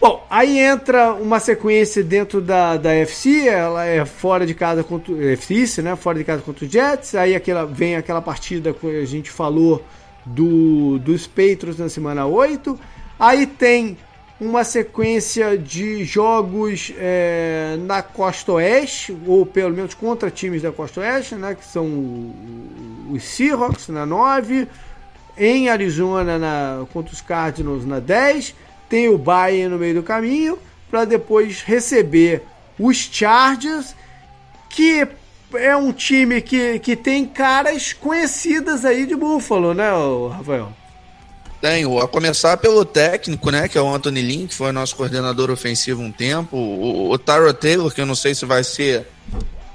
Bom, aí entra uma sequência dentro da, da FC, ela é fora de casa contra o FC, né? Fora de casa contra o Jets. Aí aquela, vem aquela partida que a gente falou do, dos Patriots na semana 8. Aí tem uma sequência de jogos é, na Costa Oeste, ou pelo menos contra times da Costa Oeste, né? Que são os Seahawks na 9, em Arizona na, contra os Cardinals na 10 tem o Bayern no meio do caminho, para depois receber os Chargers, que é um time que, que tem caras conhecidas aí de Buffalo, né, Rafael? Tenho, a começar pelo técnico, né, que é o Anthony Lynn, que foi nosso coordenador ofensivo um tempo, o, o Taylor, que eu não sei se vai ser,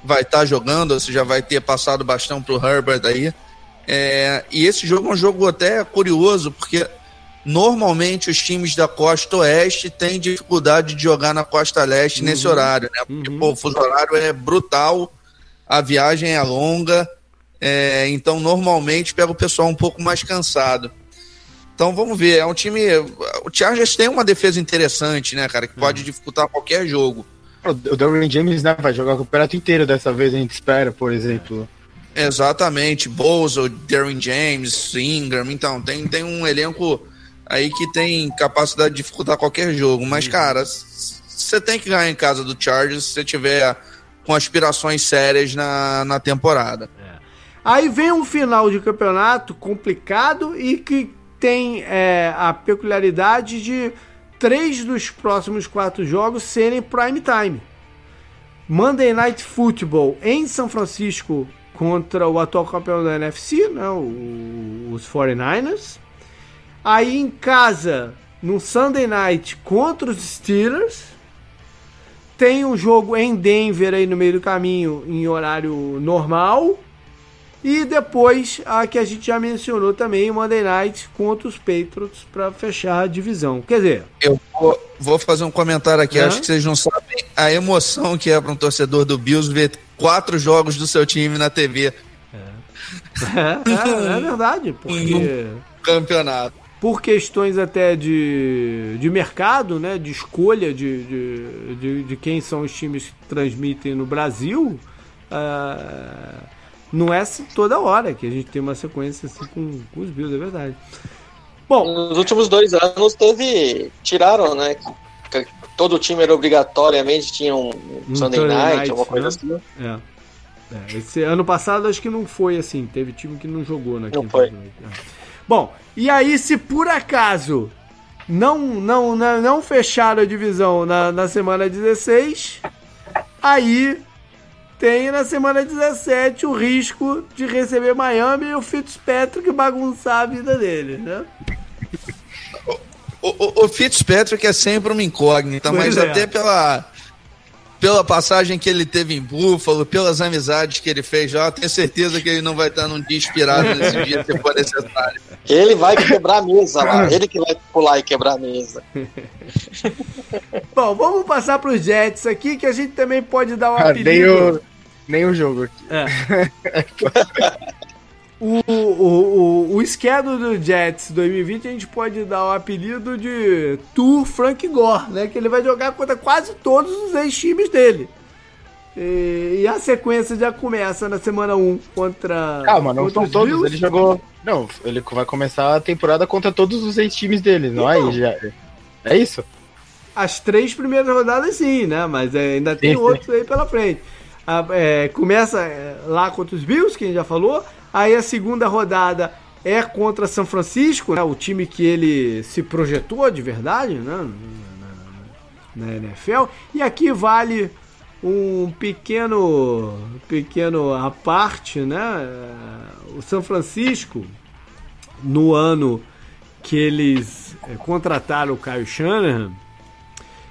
vai estar tá jogando, ou se já vai ter passado bastão pro Herbert aí, é, e esse jogo é um jogo até curioso, porque Normalmente os times da costa oeste têm dificuldade de jogar na costa leste uhum. nesse horário, né? Porque uhum. pô, o fuso horário é brutal, a viagem é longa, é, então normalmente pega o pessoal um pouco mais cansado. Então vamos ver, é um time. O Chargers tem uma defesa interessante, né, cara, que pode uhum. dificultar qualquer jogo. O Darwin James né, vai jogar o campeonato inteiro dessa vez, a gente espera, por exemplo. Exatamente, Bozo, Darwin James, Ingram, então tem, tem um elenco aí que tem capacidade de dificultar qualquer jogo. Mas, uhum. cara, você tem que ganhar em casa do Chargers se você tiver com aspirações sérias na, na temporada. É. Aí vem um final de campeonato complicado e que tem é, a peculiaridade de três dos próximos quatro jogos serem prime time. Monday Night Football em São Francisco contra o atual campeão da NFC, né, os 49ers. Aí em casa, no Sunday Night contra os Steelers. Tem um jogo em Denver aí no meio do caminho, em horário normal. E depois a que a gente já mencionou também, Monday Night contra os Patriots para fechar a divisão. Quer dizer. Eu vou, vou fazer um comentário aqui, acho que vocês não sabem a emoção que é para um torcedor do Bills ver quatro jogos do seu time na TV. É, é, é, é verdade, porque. campeonato por questões até de, de mercado, né, de escolha de, de, de, de quem são os times que transmitem no Brasil, uh, não é assim toda hora que a gente tem uma sequência assim com, com os Bills, é verdade. Bom, nos últimos dois anos teve. Tiraram, né? Todo time era obrigatoriamente tinha um, um Sunday Night, night, alguma coisa né? assim. É. É, esse ano passado acho que não foi assim. Teve time que não jogou na Não foi. É. Bom, e aí se por acaso não não não, não fecharam a divisão na, na semana 16, aí tem na semana 17 o risco de receber Miami e o Fitzpatrick bagunçar a vida dele, né? O, o, o Fitzpatrick é sempre uma incógnita, pois mas é. até pela pela passagem que ele teve em Buffalo, pelas amizades que ele fez lá, tenho certeza que ele não vai estar num dia inspirado nesse dia se for necessário. Ele vai quebrar a mesa lá, ele que vai pular e quebrar a mesa. Bom, vamos passar para os Jets aqui, que a gente também pode dar um ah, apelido. Nem o, nem o jogo aqui. É. o, o, o, o schedule do Jets 2020 a gente pode dar o apelido de Tour Frank Gore, né? Que ele vai jogar contra quase todos os ex-times dele. E, e, a sequência já começa na semana 1 contra. Calma, não são todos. Bills. Ele jogou. Não, ele vai começar a temporada contra todos os ex-times dele, não é? Já... É isso? As três primeiras rodadas sim, né? Mas ainda tem sim, outros sim. aí pela frente. A, é, começa é, lá contra os Bills, que a gente já falou. Aí a segunda rodada é contra São Francisco, né? O time que ele se projetou de verdade, né? Na, NFL. E aqui vale um pequeno pequeno à parte, né? O São Francisco no ano que eles é, contrataram o Caio Shanahan.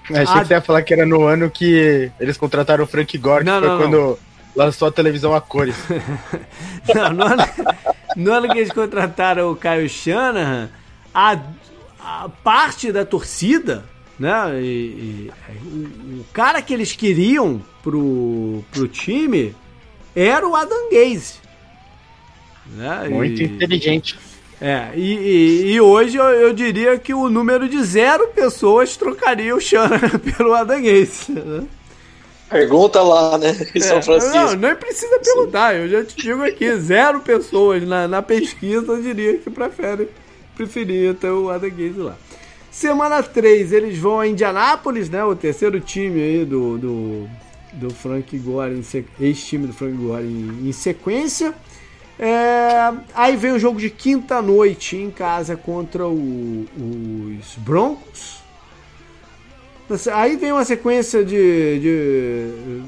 Achei a... que você ia falar que era no ano que eles contrataram o Frank Gore, não, que foi não, quando não. Lançou a televisão a cores. não, no ano, no ano que eles contrataram o Caio Shanahan, a, a parte da torcida né? E, e, o, o, cara que eles queriam pro, pro time era o Adam Gaze. Né? Muito e, inteligente. É, e, e, hoje eu, eu, diria que o número de zero pessoas trocaria o Shanahan pelo Adam Gaze. Né? Pergunta lá, né? Em São é, Francisco. Não, nem precisa perguntar. Eu já te digo aqui, zero pessoas na, na pesquisa diria que prefere, preferia ter o Adam Gaze lá. Semana 3, eles vão a Indianápolis, né? O terceiro time aí do, do, do Frank Gore, ex-time do Frank Gore em, em sequência. É, aí vem o jogo de quinta noite em casa contra o, os Broncos. Aí vem uma sequência de, de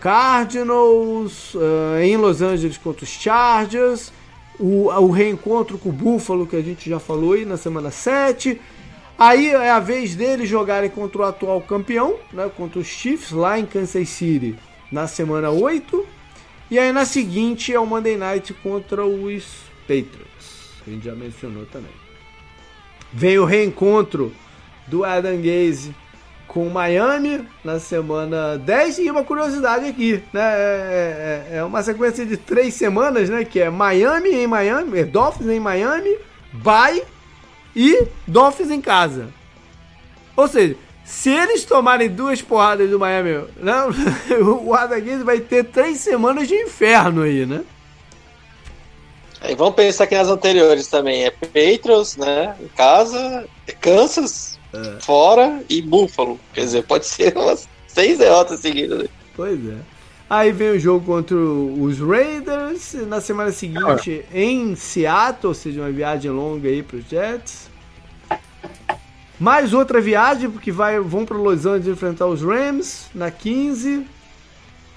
Cardinals uh, em Los Angeles contra os Chargers. O, o reencontro com o Buffalo, que a gente já falou aí na semana 7. Aí é a vez deles jogarem contra o atual campeão, né, contra os Chiefs, lá em Kansas City, na semana 8. E aí na seguinte é o Monday Night contra os Patriots, que a gente já mencionou também. Vem o reencontro do Adam Gaze com Miami na semana 10 e uma curiosidade aqui, né? É, é, é, uma sequência de três semanas, né? Que é Miami em Miami, é Dolphins em Miami, bye e Dolphins em casa. Ou seja, se eles tomarem duas porradas do Miami, né, o Adaguese vai ter três semanas de inferno aí, né? É, vamos pensar que nas anteriores também é Patriots, né? Em casa, Kansas, é. fora e Buffalo. Quer dizer, pode ser umas seis derrotas seguidas. Pois é. Aí vem o jogo contra os Raiders. Na semana seguinte ah. em Seattle, ou seja, uma viagem longa aí para os Jets. Mais outra viagem, porque vai, vão para Los Angeles enfrentar os Rams na 15.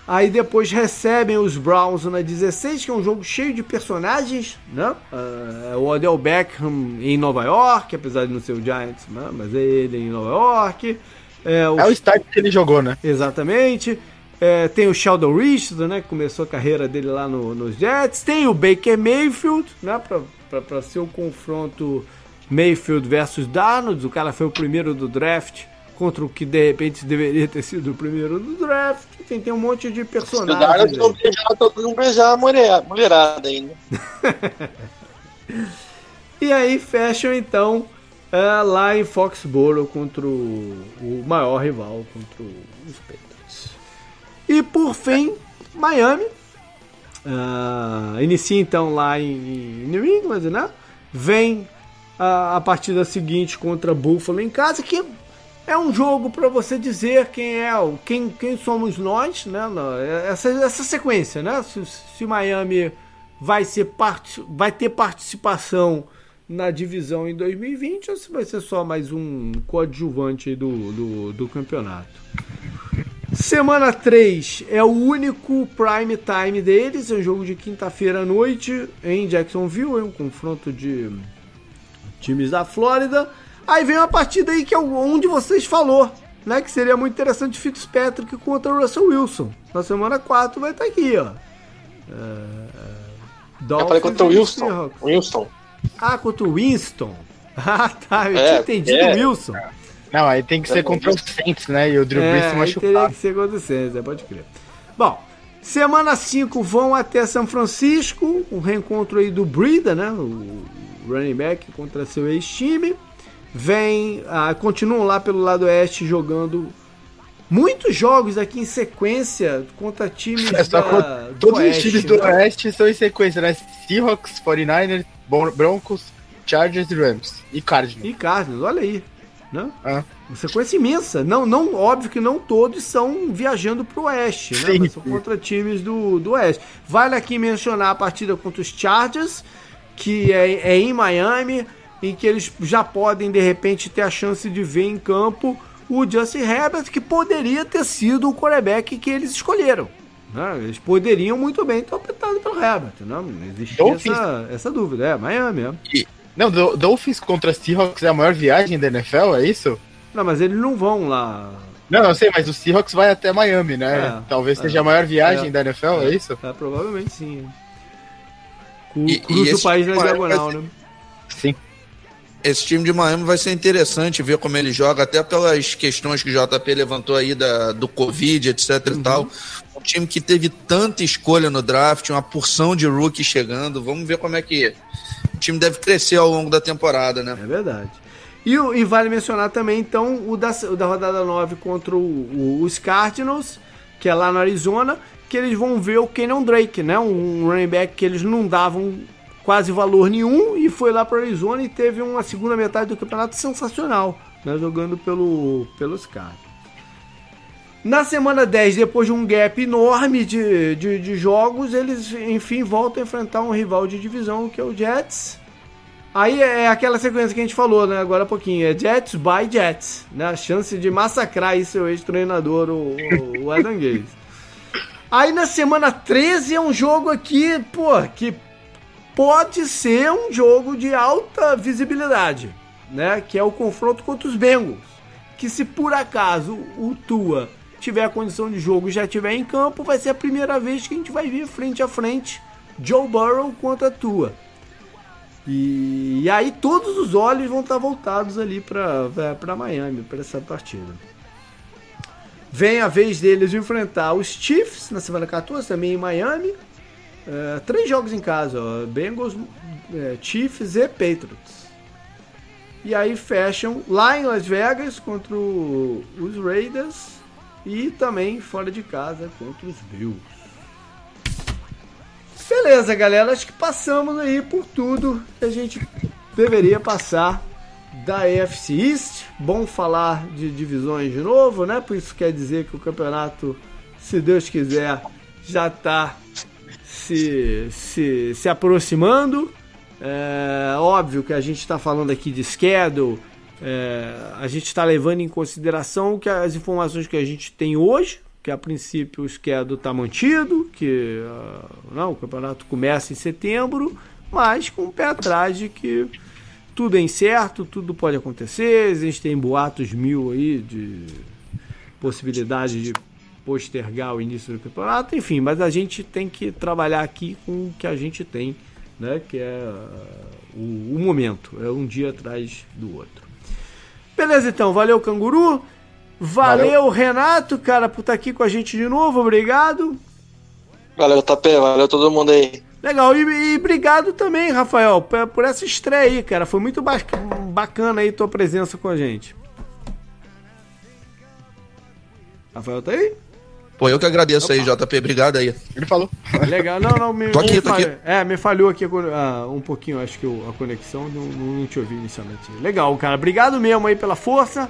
Aí depois recebem os Browns na 16, que é um jogo cheio de personagens, né? Uh, o Odell Beckham em Nova York, apesar de não ser o Giants, né? mas é ele em Nova York. É o, é o estádio que ele jogou, né? Exatamente. É, tem o Sheldon Richardson, né? Que começou a carreira dele lá no, nos Jets. Tem o Baker Mayfield, né? Para ser o confronto Mayfield versus Darnold. O cara foi o primeiro do draft contra o que de repente deveria ter sido o primeiro do draft. Enfim, tem um monte de personagens. Darnold não beijava, todo mundo beijar a mulher, mulherada ainda. e aí fecham então é, lá em Foxborough contra o, o maior rival, contra os Patriots. E por fim, Miami. Uh, inicia então lá em, em New England, né? Vem a, a partida seguinte contra Buffalo em casa, que é um jogo para você dizer quem é o quem, quem somos nós, né? Essa, essa sequência, né? Se, se Miami vai ser part, vai ter participação na divisão em 2020 ou se vai ser só mais um coadjuvante do, do, do campeonato. Semana 3 é o único prime time deles, é um jogo de quinta-feira à noite em Jacksonville, é um confronto de times da Flórida. Aí vem uma partida aí que é onde vocês falou, né, que seria muito interessante Fitzpatrick contra o Russell Wilson. Na semana 4 vai estar aqui, ó. É, Eu falei contra o Wilson. Wilson. Ah, contra o Winston. Ah, tá, eu é, tinha entendido é. o Wilson. Não, aí tem que ser contra o Saints, né? E o Drew Brees é, se machucou. teria que ser contra o Saints, é, pode crer. Bom, Semana 5 vão até São Francisco, um reencontro aí do Brida, né? O running back contra seu ex-time. Vem, ah, continuam lá pelo lado oeste jogando muitos jogos aqui em sequência contra times é, da, do Todos oeste, os times do né? oeste são em sequência, né? Seahawks, 49ers, Broncos, Chargers e Rams. E Cardinals. E Cardinals, olha aí. Né? Ah. Uma sequência imensa. Não, não, óbvio que não todos são viajando para o oeste, né? Mas são contra times do, do oeste. Vale aqui mencionar a partida contra os Chargers, que é, é em Miami, em que eles já podem de repente ter a chance de ver em campo o Justin Herbert, que poderia ter sido o quarterback que eles escolheram. Né? Eles poderiam muito bem ter optado pelo Herbert. Não, não existia essa, essa dúvida. É, Miami mesmo. E, não, Dolphins contra Seahawks é a maior viagem da NFL, é isso? Não, mas eles não vão lá. Não, eu sei, mas o Seahawks vai até Miami, né? É, Talvez é, seja a maior viagem é, da NFL, é, isso? É, provavelmente sim. Cruza o país na diagonal, né? Sim. Esse time de Miami vai ser interessante ver como ele joga, até pelas questões que o JP levantou aí da, do Covid, etc uhum. e tal. Um time que teve tanta escolha no draft, uma porção de rookie chegando. Vamos ver como é que o time deve crescer ao longo da temporada, né? É verdade. E, e vale mencionar também, então, o da, o da rodada 9 contra o, o, os Cardinals, que é lá no Arizona, que eles vão ver o Kenyon Drake, né? Um running back que eles não davam quase valor nenhum e foi lá para Arizona e teve uma segunda metade do campeonato sensacional, né? Jogando pelo, pelos Cardinals. Na semana 10, depois de um gap enorme de, de, de, jogos, eles enfim voltam a enfrentar um rival de divisão que é o Jets. Aí é aquela sequência que a gente falou, né? Agora há pouquinho. É Jets by Jets. Né? A chance de massacrar aí seu ex-treinador, o, o Adam Gaze. Aí na semana 13 é um jogo aqui, pô, que pode ser um jogo de alta visibilidade, né? Que é o confronto contra os Bengals. Que se por acaso o Tua tiver a condição de jogo e já estiver em campo, vai ser a primeira vez que a gente vai ver frente a frente Joe Burrow contra Tua. E, e aí todos os olhos vão estar voltados ali para Miami, para essa partida. Vem a vez deles enfrentar os Chiefs na semana 14, também em Miami. É, três jogos em casa, ó, Bengals, é, Chiefs e Patriots. E aí fecham lá em Las Vegas contra o, os Raiders e também fora de casa contra os Bills. Beleza, galera. Acho que passamos aí por tudo que a gente deveria passar da EFC East. Bom falar de divisões de novo, né? Por isso quer dizer que o campeonato, se Deus quiser, já está se, se, se aproximando. É óbvio que a gente está falando aqui de schedule, é, a gente está levando em consideração que as informações que a gente tem hoje, que a princípio o schedule está mantido, que uh, não, o campeonato começa em setembro, mas com o pé atrás de que tudo é incerto, tudo pode acontecer, existem boatos mil aí de possibilidade de postergar o início do campeonato, enfim, mas a gente tem que trabalhar aqui com o que a gente tem, né, que é uh, o, o momento, é um dia atrás do outro. Beleza então, valeu canguru. Valeu, valeu, Renato, cara, por estar aqui com a gente de novo. Obrigado. Valeu, Tapé. Valeu todo mundo aí. Legal. E, e obrigado também, Rafael, por, por, essa estreia aí, cara. Foi muito bacana aí tua presença com a gente. Rafael tá aí? Pô, eu que agradeço Opa. aí, JP. Obrigado aí. Ele falou. Legal. Não, não, me, tô aqui, me tô aqui. É, me falhou aqui uh, um pouquinho, acho que a conexão, não, não te ouvi inicialmente. Legal, cara. Obrigado mesmo aí pela força.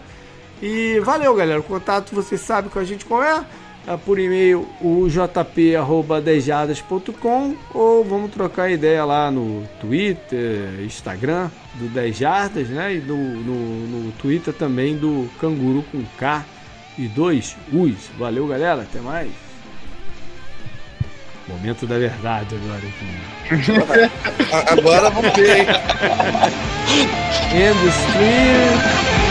E valeu, galera. O contato você sabe com a gente qual é. é por e-mail o jp.dejadas.com ou vamos trocar ideia lá no Twitter, Instagram do 10 Jardas, né? E no, no, no Twitter também do Canguru com K e dois U's. Valeu, galera. Até mais. Momento da verdade agora. agora vamos ver, hein? End the stream.